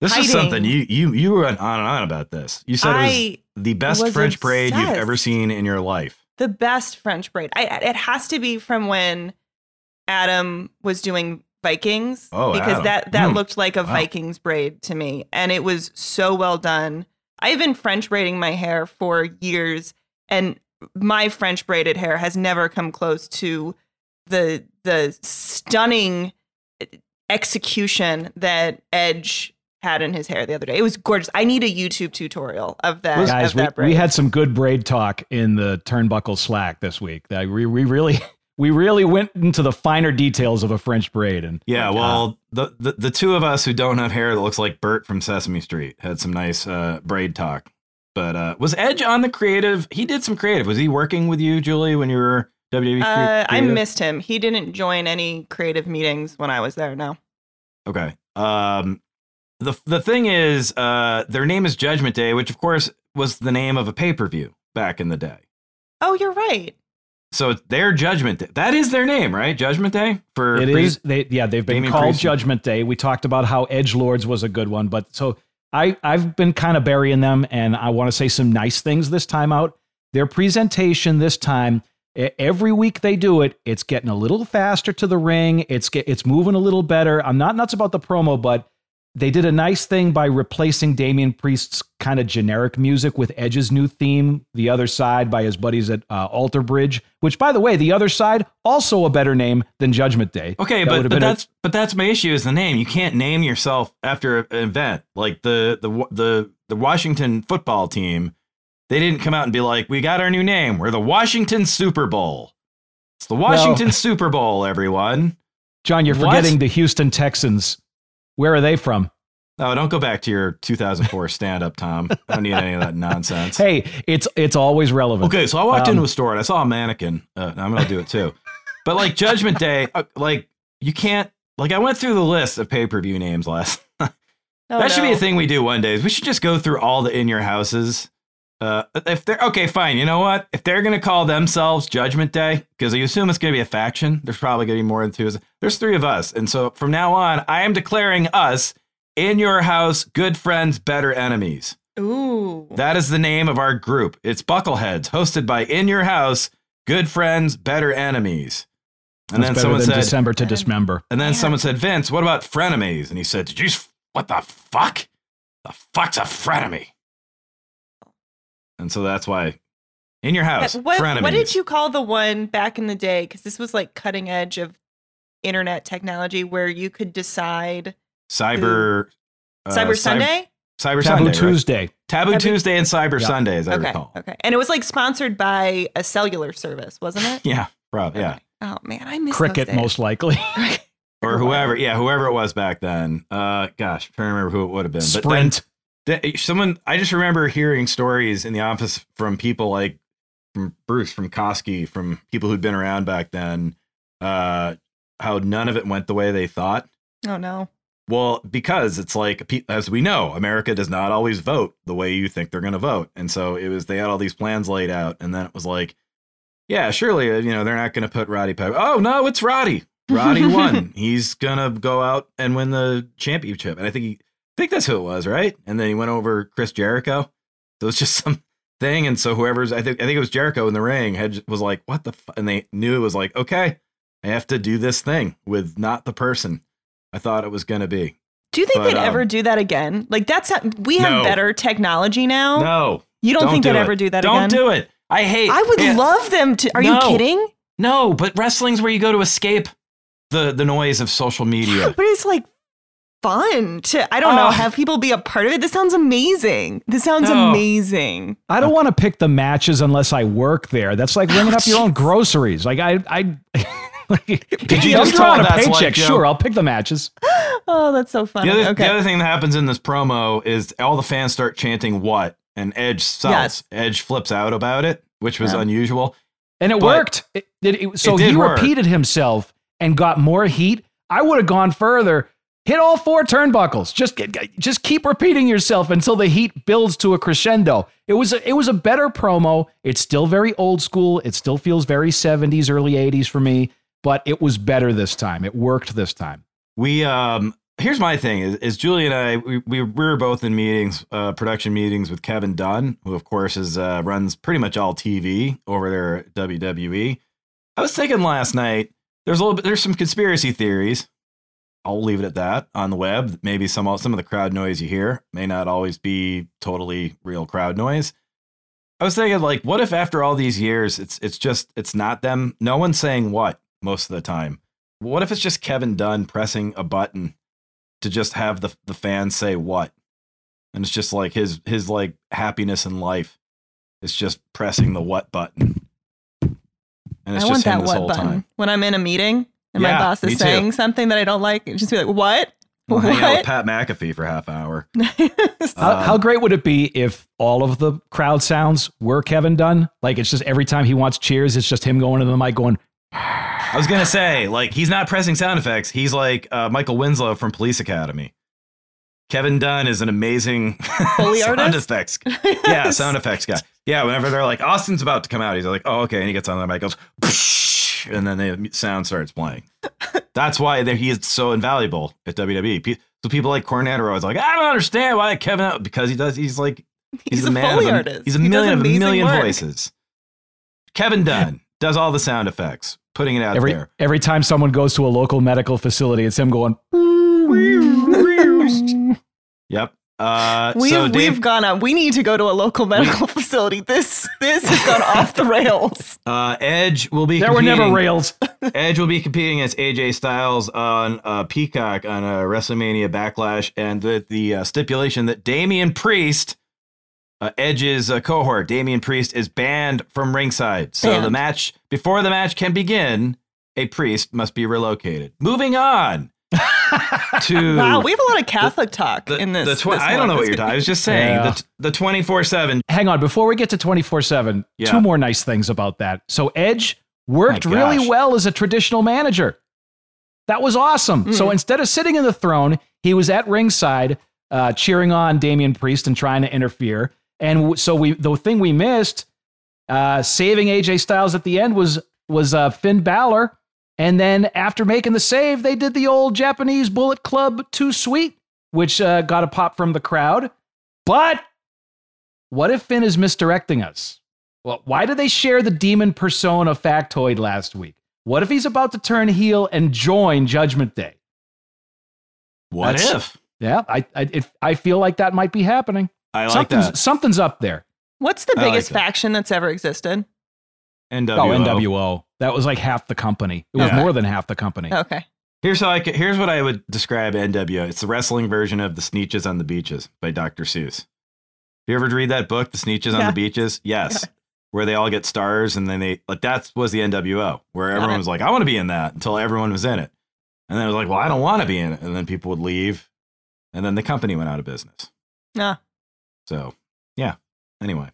This is something you you you went on and on about this. You said it was the best was French braid you've ever seen in your life. the best French braid. I, it has to be from when Adam was doing Vikings Oh, because Adam. that that Hmm. looked like a Wow. Vikings braid to me, and it was so well done. I've been French braiding my hair for years, and my French braided hair has never come close to the the stunning execution that Edge had in his hair the other day. It was gorgeous. I need a YouTube tutorial of that. Guys, of we, that braid. we had some good braid talk in the turnbuckle Slack this week. That we, we really we really went into the finer details of a French braid. And Yeah, well, the, the the two of us who don't have hair that looks like Bert from Sesame Street had some nice uh, braid talk. But uh, was Edge on the creative? He did some creative. Was he working with you, Julie, when you were WWE? Uh, I missed him. He didn't join any creative meetings when I was there. No. Okay. Um, the the thing is, uh, their name is Judgment Day, which of course was the name of a pay per view back in the day. Oh, you're right. So it's their Judgment Day. That is their name, right? Judgment Day for It pre- is. They yeah, they've been Damian called Priest. Judgment Day. We talked about how Edge Lords was a good one, but so I I've been kind of burying them, and I want to say some nice things this time out. Their presentation this time, every week they do it, it's getting a little faster to the ring. It's get, it's moving a little better. I'm not nuts about the promo, but they did a nice thing by replacing Damian Priest's kind of generic music with Edge's new theme, The Other Side, by his buddies at uh, Alter Bridge. Which, by the way, The Other Side also a better name than Judgment Day. Okay, That but, but been a- that's but that's my issue is the name. You can't name yourself after an event like the the the the Washington football team. They didn't come out and be like, "We got our new name. We're the Washington Super Bowl." It's the Washington Super Bowl, everyone. Jon, you're What? forgetting the Houston Texans. Where are they from? No, don't go back to your 2004 stand-up, Tom. I don't need any of that nonsense. Hey, it's it's always relevant. Okay, so I walked Um, into a store and I saw a mannequin. Uh, I'm gonna do it too. But like Judgment Day, uh, like you can't. Like I went through the list of pay-per-view names last. Oh, that should be a thing we do one day. is We should just go through all the in your houses. Uh, if they're okay, fine. You know what? If they're gonna call themselves Judgment Day, because you assume it's gonna be a faction, there's probably gonna be more than two. There's three of us, and so from now on, I am declaring us in your house good friends, better enemies. Ooh. That is the name of our group. It's Buckleheads, hosted by In Your House, Good Friends, Better Enemies. And That's then someone than said, December to Dismember. and then Yeah. someone said, Vince, what about frenemies? And he said, Did you? s- What the fuck? The fuck's a frenemy? And so that's why, in your house, what, frenemies. what did you call the one back in the day? Because this was like cutting edge of internet technology where you could decide Cyber. uh, Cyber cyber- Sunday. Cyber Taboo Sunday. right? Tuesday. Taboo Taboo- Tuesday and Cyber Yeah. Sunday, as I okay. recall. Okay. And it was like sponsored by a cellular service, wasn't it? Yeah, probably. Yeah. Okay. Oh man, I miss Cricket, those most likely. Or whoever, yeah, whoever it was back then. Uh, gosh, I'm trying to remember who it would have been. But then Sprint. someone, I just remember hearing stories in the office from people like from Bruce, from Koski, from people who'd been around back then, uh, how none of it went the way they thought. Oh no. Well, because it's like, as we know, America does not always vote the way you think they're going to vote. And so it was, they had all these plans laid out. And then it was like, yeah, surely, uh, you know, they're not going to put Roddy Piper. Oh, no, it's Roddy. Roddy won. He's going to go out and win the championship. And I think he, think that's who it was, right? And then he went over Chris Jericho. So it's just some thing. And so whoever's, I think, I think it was Jericho in the ring had, was like, what the, fu-? and they knew it was like, okay, I have to do this thing with not the person I thought it was going to be. Do you think But, they'd ever um, do that again? Like that's how, we have No. better technology now. No. you don't, think do they'd it. ever do that Don't again? do it. I hate. I would love them to. Are you kidding? No, but wrestling's where you go to escape the the noise of social media. But it's like fun to I don't know Oh. have people be a part of it. This sounds amazing. This sounds No. amazing. I don't want to pick the matches unless I work there. That's like ringing up your own groceries. Like I, I. Like, Could you I'm just drawing tell a paycheck? like, sure, I'll pick the matches. Oh, that's so funny. The other, okay. the other thing that happens in this promo is all the fans start chanting "What?" and Edge sells. Yes. Edge flips out about it, which was Yeah. unusual. And it But- worked. It, it- it- so It he work. repeated himself and got more heat. I would have gone further. Hit all four turnbuckles. Just get, just keep repeating yourself until the heat builds to a crescendo. It was a, it was a better promo. It's still very old school. It still feels very 70s, early 80s for me, but it was better this time. It worked this time. We um here's my thing is, is Julie and I we, we we were both in meetings uh production meetings with Kevin Dunn who of course is uh runs pretty much all TV over there at WWE. I was thinking last night there's a little bit there's some conspiracy theories. I'll leave it at that on the web. Maybe some some of the crowd noise you hear may not always be totally real crowd noise. I was thinking like what if after all these years it's it's just it's not them no one's saying what most of the time. What if it's just Kevin Dunn pressing a button to just have the the fans say what? And it's just like his his like happiness in life. is just pressing the what button. And it's I just want him that this what whole button time. when I'm in a meeting and Yeah, my boss me is too. saying something that I don't like. Just be like, "What? We'll hang out with what?" Pat McAfee for a half hour. How, Um, how great would it be if all of the crowd sounds were Kevin Dunn? Like it's just every time he wants cheers, it's just him going to the mic going, I was gonna say, like, he's not pressing sound effects. He's like uh, Michael Winslow from Police Academy. Kevin Dunn is an amazing sound artist? effects. Yeah, sound effects guy. Yeah, whenever they're like, Austin's about to come out, he's like, oh, okay. And he gets on the mic, goes, "Psh," and then the sound starts playing. That's why he is so invaluable at WWE. So people like Cornette are always like, I don't understand why Kevin, because he does, he's like, he's, He's a a man Foley of a. He's a He million of a million work. voices. Kevin Dunn does all the sound effects, putting it out every there. every time someone goes to a local medical facility, it's him going. Yep. Uh, We've so we've gone up. We need to go to a local medical facility. This this has gone off the rails. uh, Edge will be. There were never competing- rails. Edge will be competing against AJ Styles on uh, Peacock on a WrestleMania Backlash, and the the uh, stipulation that Damian Priest, uh, Edge's uh, cohort, Damian Priest is banned from ringside. So the match before the match can begin, a priest must be relocated. Moving on to Wow, we have a lot of Catholic talk the, in this. the tw- this I don't know what you're talking. I was just saying Yeah. the the twenty four seven. Hang on, before we get to 24 7, two more nice things about that. So Edge worked My really well as a traditional manager. That was awesome. So instead of sitting in the throne, he was at ringside uh, cheering on Damian Priest and trying to interfere. And w- so we the thing we missed, uh, saving AJ Styles at the end was was uh, Finn Balor. And then after making the save, they did the old Japanese Bullet Club too sweet, which uh, got a pop from the crowd. But what if Finn is misdirecting us? Well, why did they share the demon persona factoid last week? What if he's about to turn heel and join Judgment Day? What That's- if? Yeah, I I, it, I feel like that might be happening. I like something's that. something's up there. What's the I biggest that. faction that's ever existed? NWO. Oh, NWO. That was like half the company. It was Yeah. more than half the company. Okay. Here's how I could, here's what I would describe NWO. It's the wrestling version of the Sneetches on the Beaches by Dr. Seuss. You ever read that book, The Sneetches on the Beaches? Yes. Where they all get stars and then they like that was the NWO, where everyone was like, I want to be in that until everyone was in it. And then it was like, well, I don't want to be in it. And then people would leave. And then the company went out of business. Nah. So yeah. Anyway.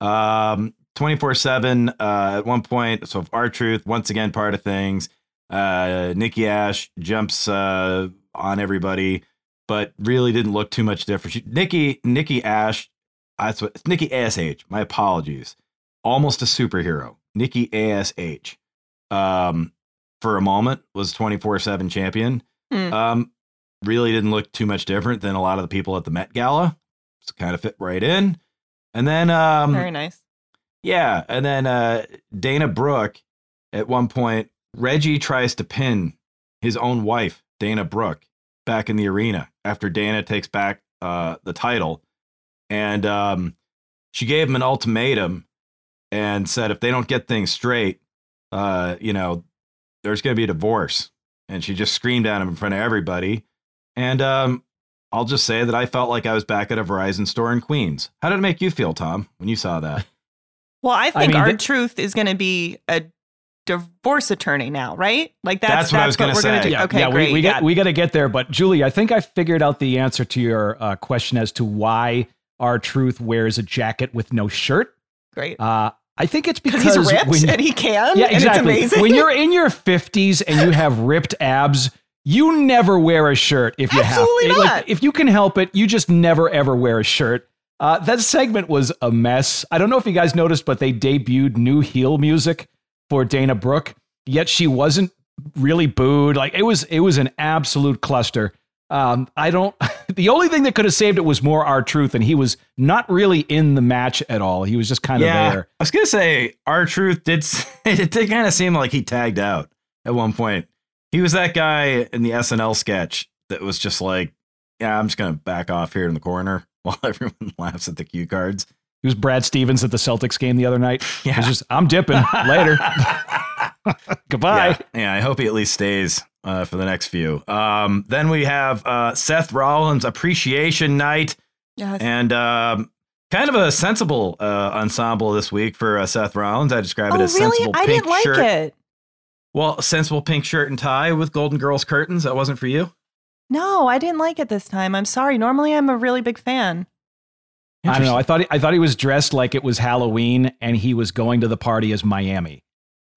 Um 24-7 uh at one point, so R-Truth, once again part of things. Uh Nikki Ash jumps uh on everybody, but really didn't look too much different. She, Nikki Nikki Ash, that's what it's Nikki ASH. My apologies. Almost a superhero. Nikki ASH. Um for a moment was 24-7 champion. Hmm. Um really didn't look too much different than a lot of the people at the Met Gala. It's kind of fit right in. And then um Very nice. Yeah, and then uh Dana Brooke at one point Reggie tries to pin his own wife, Dana Brooke, back in the arena after Dana takes back uh the title and um she gave him an ultimatum and said if they don't get things straight, uh you know, there's going to be a divorce. And she just screamed at him in front of everybody. And um I'll just say that I felt like I was back at a Verizon store in Queens. How did it make you feel, Tom, when you saw that? Well, I think mean, our th- truth is going to be a divorce attorney now, right? Like that's That's what I was gonna we're gonna say. do. Yeah, okay, yeah, great. we, we yeah. got we got to get there. But Julie, I think I figured out the answer to your uh, question as to why R-Truth wears a jacket with no shirt. great. Uh, I think it's Because because he's ripped when, and he can. yeah, and exactly. it's amazing. when you're in your fifties and you have ripped abs, you never wear a shirt if you Absolutely have. not. Like, if you can help it, you just never ever wear a shirt. Uh, that segment was a mess. I don't know if you guys noticed, but they debuted new heel music for Dana Brooke. Yet she wasn't really booed. Like it was, it was an absolute cluster. Um, I don't. The only thing that could have saved it was more R-Truth, and he was not really in the match at all. He was just kind of there. I was gonna say R-Truth did. It did kind of seem like he tagged out at one point. He was that guy in the SNL sketch that was just like, "Yeah, I'm just gonna back off here in the corner while everyone laughs at the cue cards." He was Brad Stevens at the Celtics game the other night. Yeah. He was just, I'm dipping later. Goodbye. Yeah, yeah, I hope he at least stays uh, for the next few. Um, then we have uh, Seth Rollins Appreciation Night. Yes. And um, kind of a sensible uh, ensemble this week for uh, Seth Rollins. I describe it oh, as really? sensible I pink didn't like shirt. it. Well, sensible pink shirt and tie with Golden Girls curtains. That wasn't for you. No, I didn't like it this time. I'm sorry. Normally, I'm a really big fan. I don't know. I thought he, I thought he was dressed like it was Halloween and he was going to the party as Miami.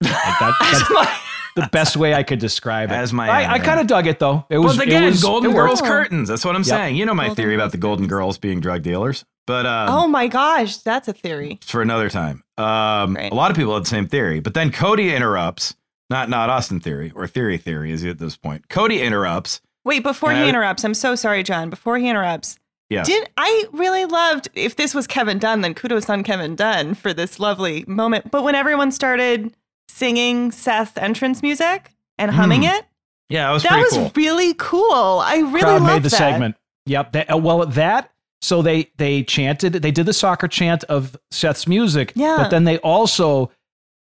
Like that, that's the best way I could describe it. As Miami, I, I kind of dug it though. It was well, again, it was, Golden it Girls curtains. That's what I'm Yep. saying. You know my Golden theory about the Golden Girls being drug dealers, but um, oh my gosh, that's a theory. for another time. Um, Great. a lot of people had the same theory, but then Cody interrupts. Not not Austin theory or theory theory is he at this point. Cody interrupts. Wait, before And he I- interrupts, I'm so sorry, Jon. Before he interrupts, Yes. did I really loved if this was Kevin Dunn, then kudos on Kevin Dunn for this lovely moment. But when everyone started singing Seth's entrance music and humming Hmm. it, yeah, that was that was cool. really cool. I really Crowd loved made the that. segment. Yep. That, uh, well, that so they they chanted. They did the soccer chant of Seth's music. Yeah. But then they also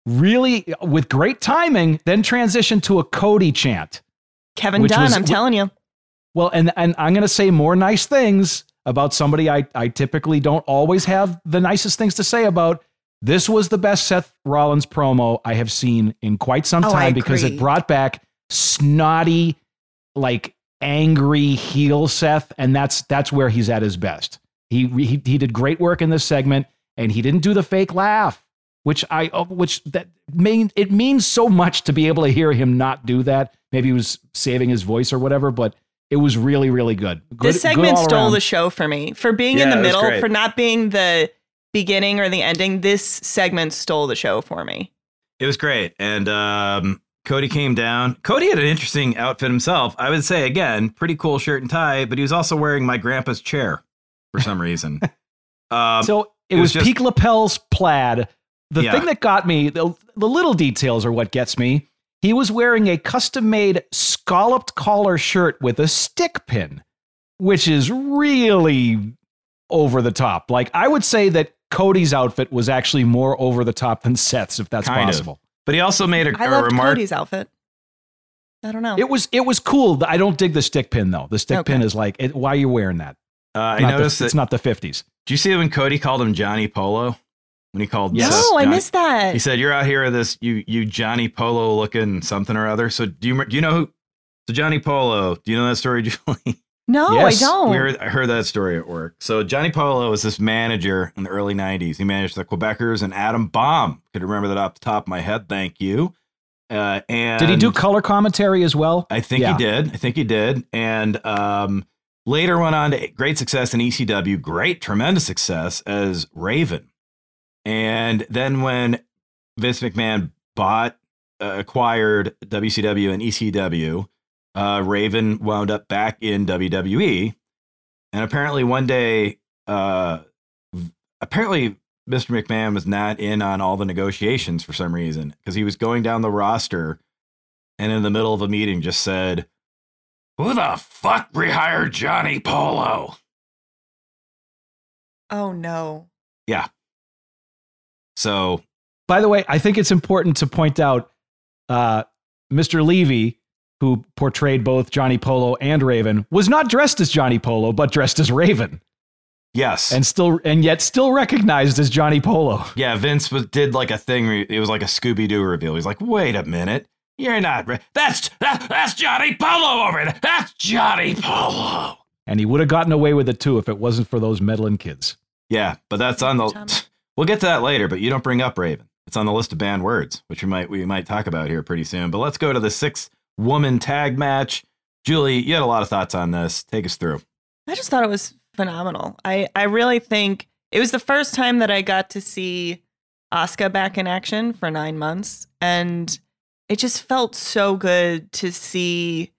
really, with great timing, then transitioned to a Cody chant. Kevin Which Dunn, was- I'm telling you. Well, and and I'm going to say more nice things about somebody I I typically don't always have the nicest things to say about. This was the best Seth Rollins promo I have seen in quite some Oh, time because it brought back snotty, like angry heel Seth, and that's that's where he's at his best. He he he did great work in this segment, and he didn't do the fake laugh, which I uh, which that mean it means so much to be able to hear him not do that. Maybe he was saving his voice or whatever, but it was really really good. good this segment good stole around. the show for me. For being Yeah, in the middle, for not being the beginning or the ending, this segment stole the show for me. It was great. And um, Cody came down. Cody had an interesting outfit himself. I would say, again, pretty cool shirt and tie, but he was also wearing my grandpa's chair for some reason. um, So it, it was was, just- peak lapels plaid. The Yeah. thing that got me, the, the little details are what gets me. He was wearing a custom made scalloped collar shirt with a stick pin, which is really over the top. Like, I would say that Cody's outfit was actually more over the top than Seth's, if that's Kind of. possible. but he also made a, I a loved remark. Cody's outfit. I don't know. It was it was cool. I don't dig the stick pin though. The stick Okay. pin is like, it, why are you wearing that? Uh, I Not the- noticed it's not the fifties. Do you see when Cody called him Johnny Polo? When he called Yes. Seth no, I missed that. He said, "You're out here with this you you Johnny Polo looking something or other." So do you do you know who? So Johnny Polo. Do you know that story, Julie? no, Yes, I don't. We heard, I heard that story at work. So Johnny Polo was this manager in the early '90s. He managed the Quebecers and Adam Bomb. Could remember that off the top of my head. Thank you. Uh, and Did he do color commentary as well? I think Yeah. he did. I think he did. And um, later went on to great success in ECW, great, tremendous success as Raven. And then when Vince McMahon bought, uh, acquired WCW and ECW, uh, Raven wound up back in WWE. And apparently one day, uh, apparently Mr. McMahon was not in on all the negotiations for some reason because he was going down the roster and in the middle of a meeting just said, Who the fuck rehired Johnny Polo? oh no. So By the way, I think it's important to point out uh, Mr. Levy, who portrayed both Johnny Polo and Raven, was not dressed as Johnny Polo, but dressed as Raven, yes. and still and yet still recognized as Johnny Polo. yeah, Vince was, did like a thing where it was like a Scooby Doo reveal. He's like, wait a minute. You're not. Ra- That's that, that's Johnny Polo over there. That's Johnny Polo. And he would have gotten away with it too if it wasn't for those meddling kids. Yeah, but that's on Tommy. the. We'll get to that later. But you don't bring up Raven. It's on the list of banned words, which we might we might talk about here pretty soon. But let's go to the six woman tag match. Julie, you had a lot of thoughts on this. Take us through. I just thought it was phenomenal. I, I really think it was the first time that I got to see Asuka back in action for nine months. And it just felt so good to see.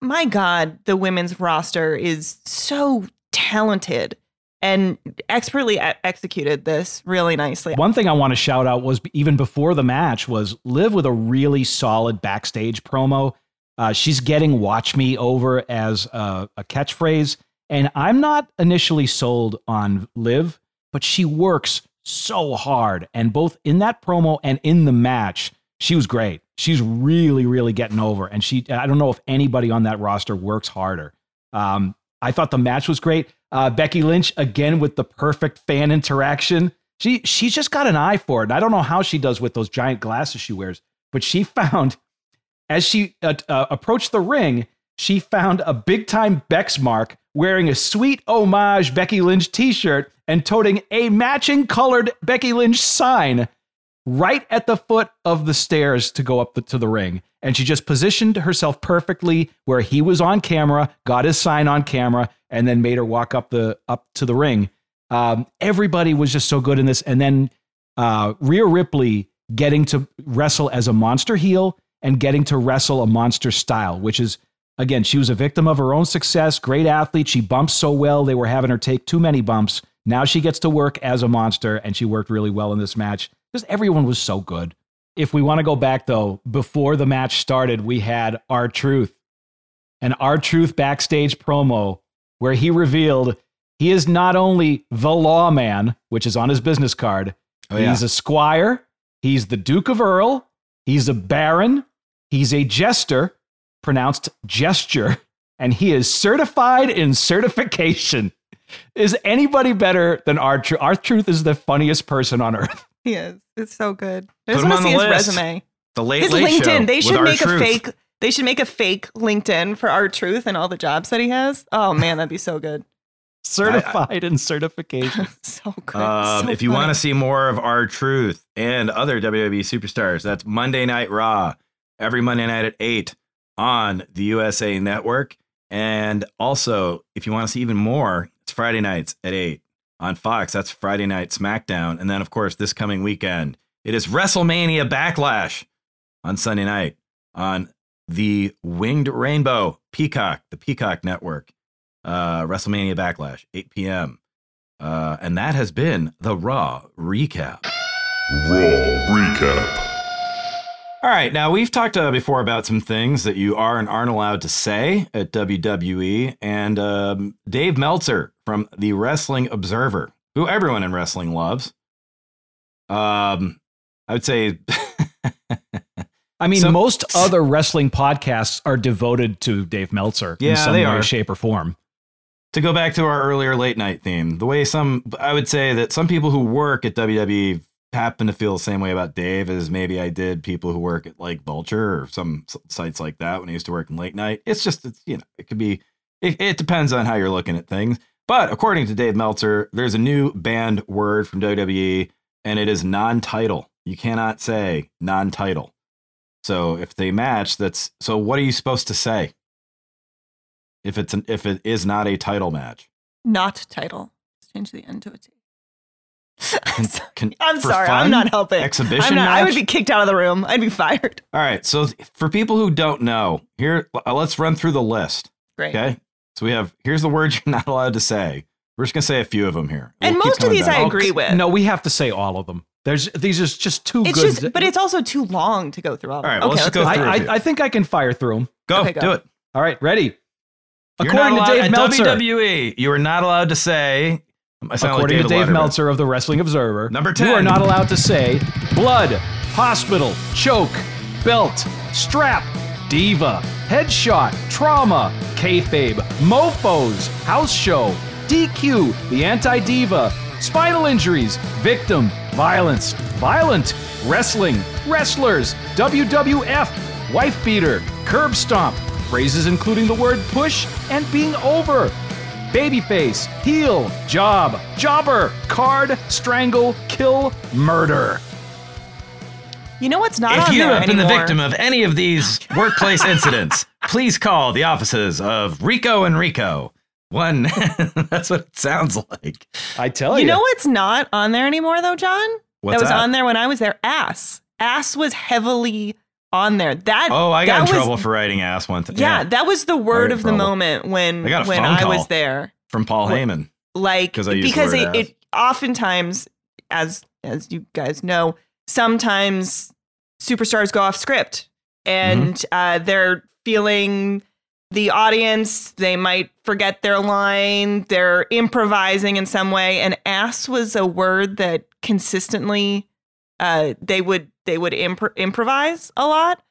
My God, the women's roster is so talented and expertly executed this really nicely. One thing I want to shout out was even before the match was Liv with a really solid backstage promo. Uh, she's getting "Watch Me" over as a, a catchphrase, and I'm not initially sold on Liv, but she works so hard, and both in that promo and in the match, she was great. She's really, really getting over, and she. I don't know if anybody on that roster works harder. Um, I thought the match was great. Uh, Becky Lynch again with the perfect fan interaction. She she's just got an eye for it. And I don't know how she does with those giant glasses she wears, but she found as she uh, uh, approached the ring, she found a big time Bex mark wearing a sweet homage Becky Lynch T-shirt and toting a matching colored Becky Lynch sign right at the foot of the stairs to go up the, to the ring. And she just positioned herself perfectly where he was on camera, got his sign on camera, and then made her walk up the up to the ring. Um, everybody was just so good in this. And then uh, Rhea Ripley getting to wrestle as a monster heel and getting to wrestle a monster style, which is again, she was a victim of her own success. Great athlete. She bumps so well. They were having her take too many bumps. Now she gets to work as a monster, and she worked really well in this match because everyone was so good. If we want to go back though, before the match started, we had R-Truth, an R-Truth backstage promo where he revealed he is not only the lawman, which is on his business card, Oh, yeah. he's a squire, he's the Duke of Earl, he's a baron, he's a jester, pronounced gesture, and he is certified in certification. Is anybody better than R-Truth? Our truth is the funniest person on earth. He is. It's so good. I Put just him want on to see the his list. resume. The late His late LinkedIn. show They should our make a truth. fake. They should make a fake LinkedIn for R-Truth and all the jobs that he has. Oh man, that'd be so good. Certified and certification. so good. Um, So if you want to see more of R-Truth and other WWE superstars, that's Monday Night Raw every Monday night at eight on the USA Network. And also, if you want to see even more, it's Friday nights at eight on Fox. That's Friday Night SmackDown. And then, of course, this coming weekend, it is WrestleMania Backlash on Sunday night on the Winged Rainbow Peacock, the Peacock Network. Uh, WrestleMania Backlash, 8 p.m. Uh, and that has been the Raw recap. Raw recap. All right, now we've talked uh, before about some things that you are and aren't allowed to say at WWE, and um, Dave Meltzer from the Wrestling Observer, who everyone in wrestling loves. Um, I would say I mean, most other wrestling podcasts are devoted to Dave Meltzer in Yeah, some they way, are. shape, or form. to go back to our earlier late night theme, the way some, I would say that some people who work at WWE happen to feel the same way about Dave as maybe I did people who work at like Vulture or some sites like that when I used to work in late night. It's just, it's, you know, it could be, it, it depends on how you're looking at things. But according to Dave Meltzer, there's a new banned word from WWE and it is non title. You cannot say non title. So if they match, that's, so what are you supposed to say? If it's an, if it is not a title match. Not title. Change the end to a T. Can- I'm sorry. fun? I'm not helping. Exhibition I'm not, I would be kicked out of the room. I'd be fired. All right. So for people who don't know, here uh, let's run through the list. Great. Okay. So we have here's the words you're not allowed to say. We're just gonna say a few of them here. And We'll most of these back. I agree with. No, we have to say all of them. There's these are just too It's good. just, but it's also too long to go through all. of All right, them. well, let's okay, just go let's through I, a few. I, I think I can fire through them. Go, Okay, go. do it. All right, ready. You're According to Dave at Meltzer, WWE, you are not allowed to say. Sound like according to Dave Letterman. Meltzer of the Wrestling Observer, Number 10. you are not allowed to say blood, hospital, choke, belt, strap, diva, headshot, trauma, kayfabe, mofos, house show, DQ, the anti-diva, spinal injuries, victim, violence, violent, wrestling, wrestlers, WWF, wife beater, curb stomp, phrases including the word push and being over, babyface, heel, job, jobber, card, strangle, kill, murder. You know what's not on anything? If on you there have been the victim of any of these workplace incidents, please call the offices of Rico and Rico. One, that's what it sounds like. I tell You you. know what's not on there anymore though, Jon? What's that was that? on there when I was there. Ass. Ass was heavily on there. That Oh, I got in was- trouble for writing ass one time. Yeah, that was the word of the trouble. moment when I when I was there. from Paul Heyman. Like 'Cause I used the because it, it oftentimes, as as you guys know, sometimes superstars go off script and Mm-hmm. uh, they're feeling the audience. They might forget their line. They're improvising in some way. And ass was a word that consistently uh, they would they would impro- improvise a lot.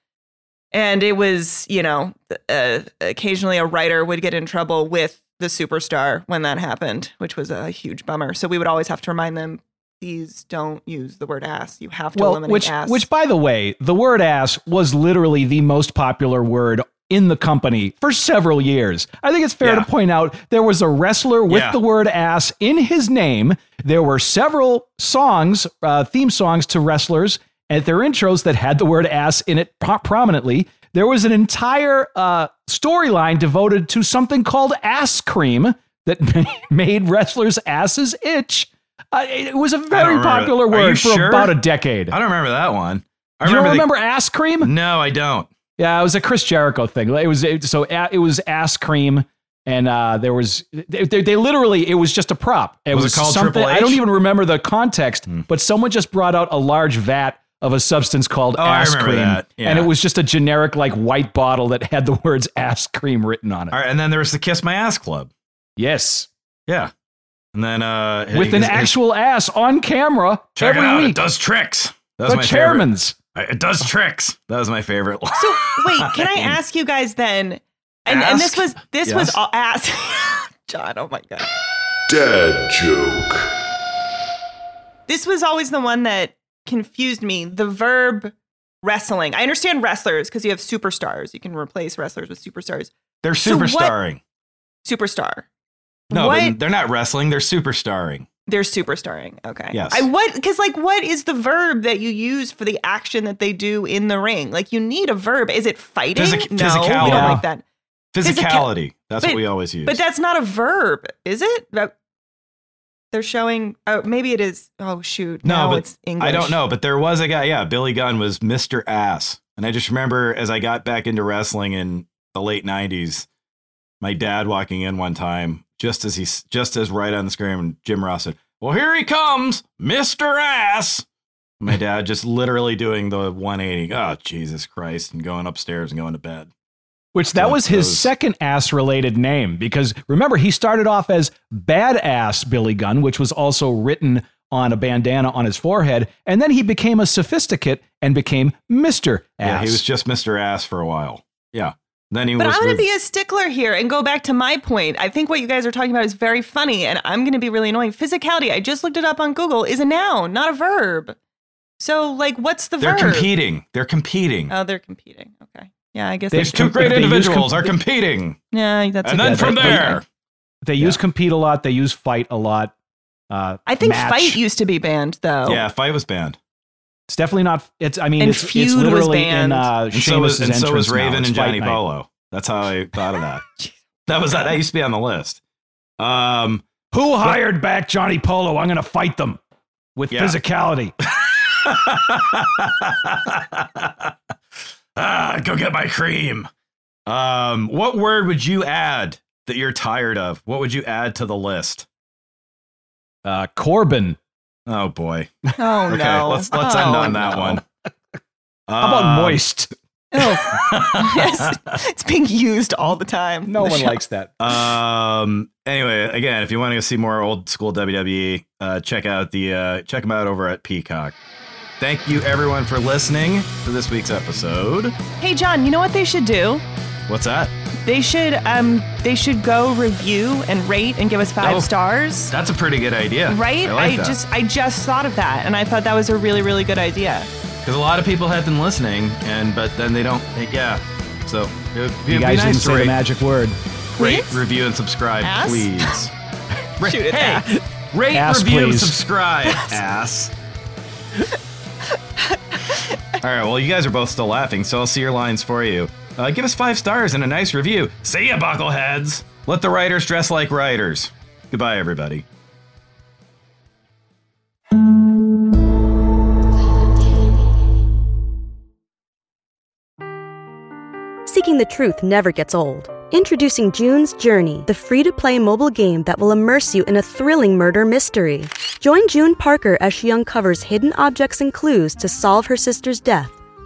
And it was, you know, uh, occasionally a writer would get in trouble with the superstar when that happened, which was a huge bummer. So we would always have to remind them, please don't use the word ass. You have to well, eliminate which, ass. which, by the way, the word ass was literally the most popular word in the company for several years. I think it's fair Yeah. to point out there was a wrestler with Yeah. the word ass in his name. There were several songs, uh, theme songs to wrestlers at their intros that had the word ass in it pro- prominently. There was an entire uh, storyline devoted to something called ass cream that made wrestlers' asses itch. Uh, it was a very popular. Word for sure? about a decade. I don't remember that one. I you don't the- remember ass cream? no, I don't. Yeah, it was a Chris Jericho thing. It was it, so a- it was ass cream, and uh, there was they, they, they literally it was just a prop. It Was it called something Triple I don't even remember the context, but someone just brought out a large vat of a substance called Oh, ass cream, that. and it was just a generic like white bottle that had the words ass cream written on it. All right, and then there was the Kiss My Ass Club. Yes, Yeah. And then uh with an his- his- actual ass on camera check every it out. week. Does tricks. That the my chairman's. favorite. It does tricks. That was my favorite one. So wait, can I ask you guys then? And, and this was this was all ask Jon. Oh my god, Dad joke. this was always the one that confused me. The verb wrestling. I understand wrestlers because you have superstars. You can replace wrestlers with superstars. They're So what- superstarring. Superstar. No, what? but they're not wrestling. They're superstarring. They're superstarring. Okay. Yes. I what because like what is the verb that you use for the action that they do in the ring? Like you need a verb. Is it fighting? Physic- no, we don't like that. Physica- Physicality. That's but- what we always use. But that's not a verb, is it? That- They're showing. Oh, maybe it is. Oh shoot! no, but it's English. I don't know. But there was a guy. Yeah, Billy Gunn was Mr. Ass, and I just remember as I got back into wrestling in the late '90s, my dad walking in one time, just as he's just as right on the screen, Jim Ross said, "Well, here he comes, Mr. Ass." My dad just literally doing the 180. Oh, Jesus Christ, and going upstairs and going to bed. Which that So was his those- second ass related name because remember he started off as Badass Billy Gunn, which was also written on a bandana on his forehead, and then he became a sophisticate and became Mister Ass. Yeah, he was just Mr. Ass for a while. Yeah. Then he But was. I'm going to be a stickler here and go back to my point. I think what you guys are talking about is very funny, and I'm going to be really annoying. Physicality, I just looked it up on Google, is a noun, not a verb. So, like, what's the verb? they're competing. They're competing. Oh, they're competing. Okay. Yeah, I guess They These two great individuals com- are competing. Yeah, that's and a then good from there, They use compete a lot. They use fight a lot. Uh, I think match. fight used to be banned, though. yeah, fight was banned. It's definitely not. It's. I mean, And it's, it's feud was literally banned. in uh, And so was, and so was entrance now. Raven and Johnny Night. Polo. That's how I thought of that. that was that used to be on the list. Um, Who hired back Johnny Polo? I'm going to fight them with Yeah. physicality. ah, go get my cream. Um, what word would you add that you're tired of? What would you add to the list? Uh, Corbin. Oh boy. Oh, Okay, no. let's let's Oh, end on that no. one. How about Um, moist? Oh, yes. It's being used all the time. No The one show. likes that. Um. Anyway, again, if you want to see more old school WWE, uh, check out the uh, check them out over at Peacock. Thank you everyone for listening to this week's episode. Hey, Jon, you know what they should do? What's that? They should um they should go review and rate and give us five Oh. stars. That's a pretty good idea, Right? I, like that. just I just thought of that and I thought that was a really, really good idea. because a lot of people have been listening, and but then they don't. Yeah. So it would be, You guys be nice didn't to say rate, the magic word. rate, Please? review, and subscribe, Ass? please. Ra- Shoot it, hey, ass. rate, Ass, review, and please. subscribe, ass. All right, well, you guys are both still laughing, so I'll see your lines for you. Uh, give us five stars and a nice review. See ya, buckleheads. Let the writers dress like writers. Goodbye, everybody. Seeking the truth never gets old. Introducing June's Journey, the free to play mobile game that will immerse you in a thrilling murder mystery. Join June Parker as she uncovers hidden objects and clues to solve her sister's death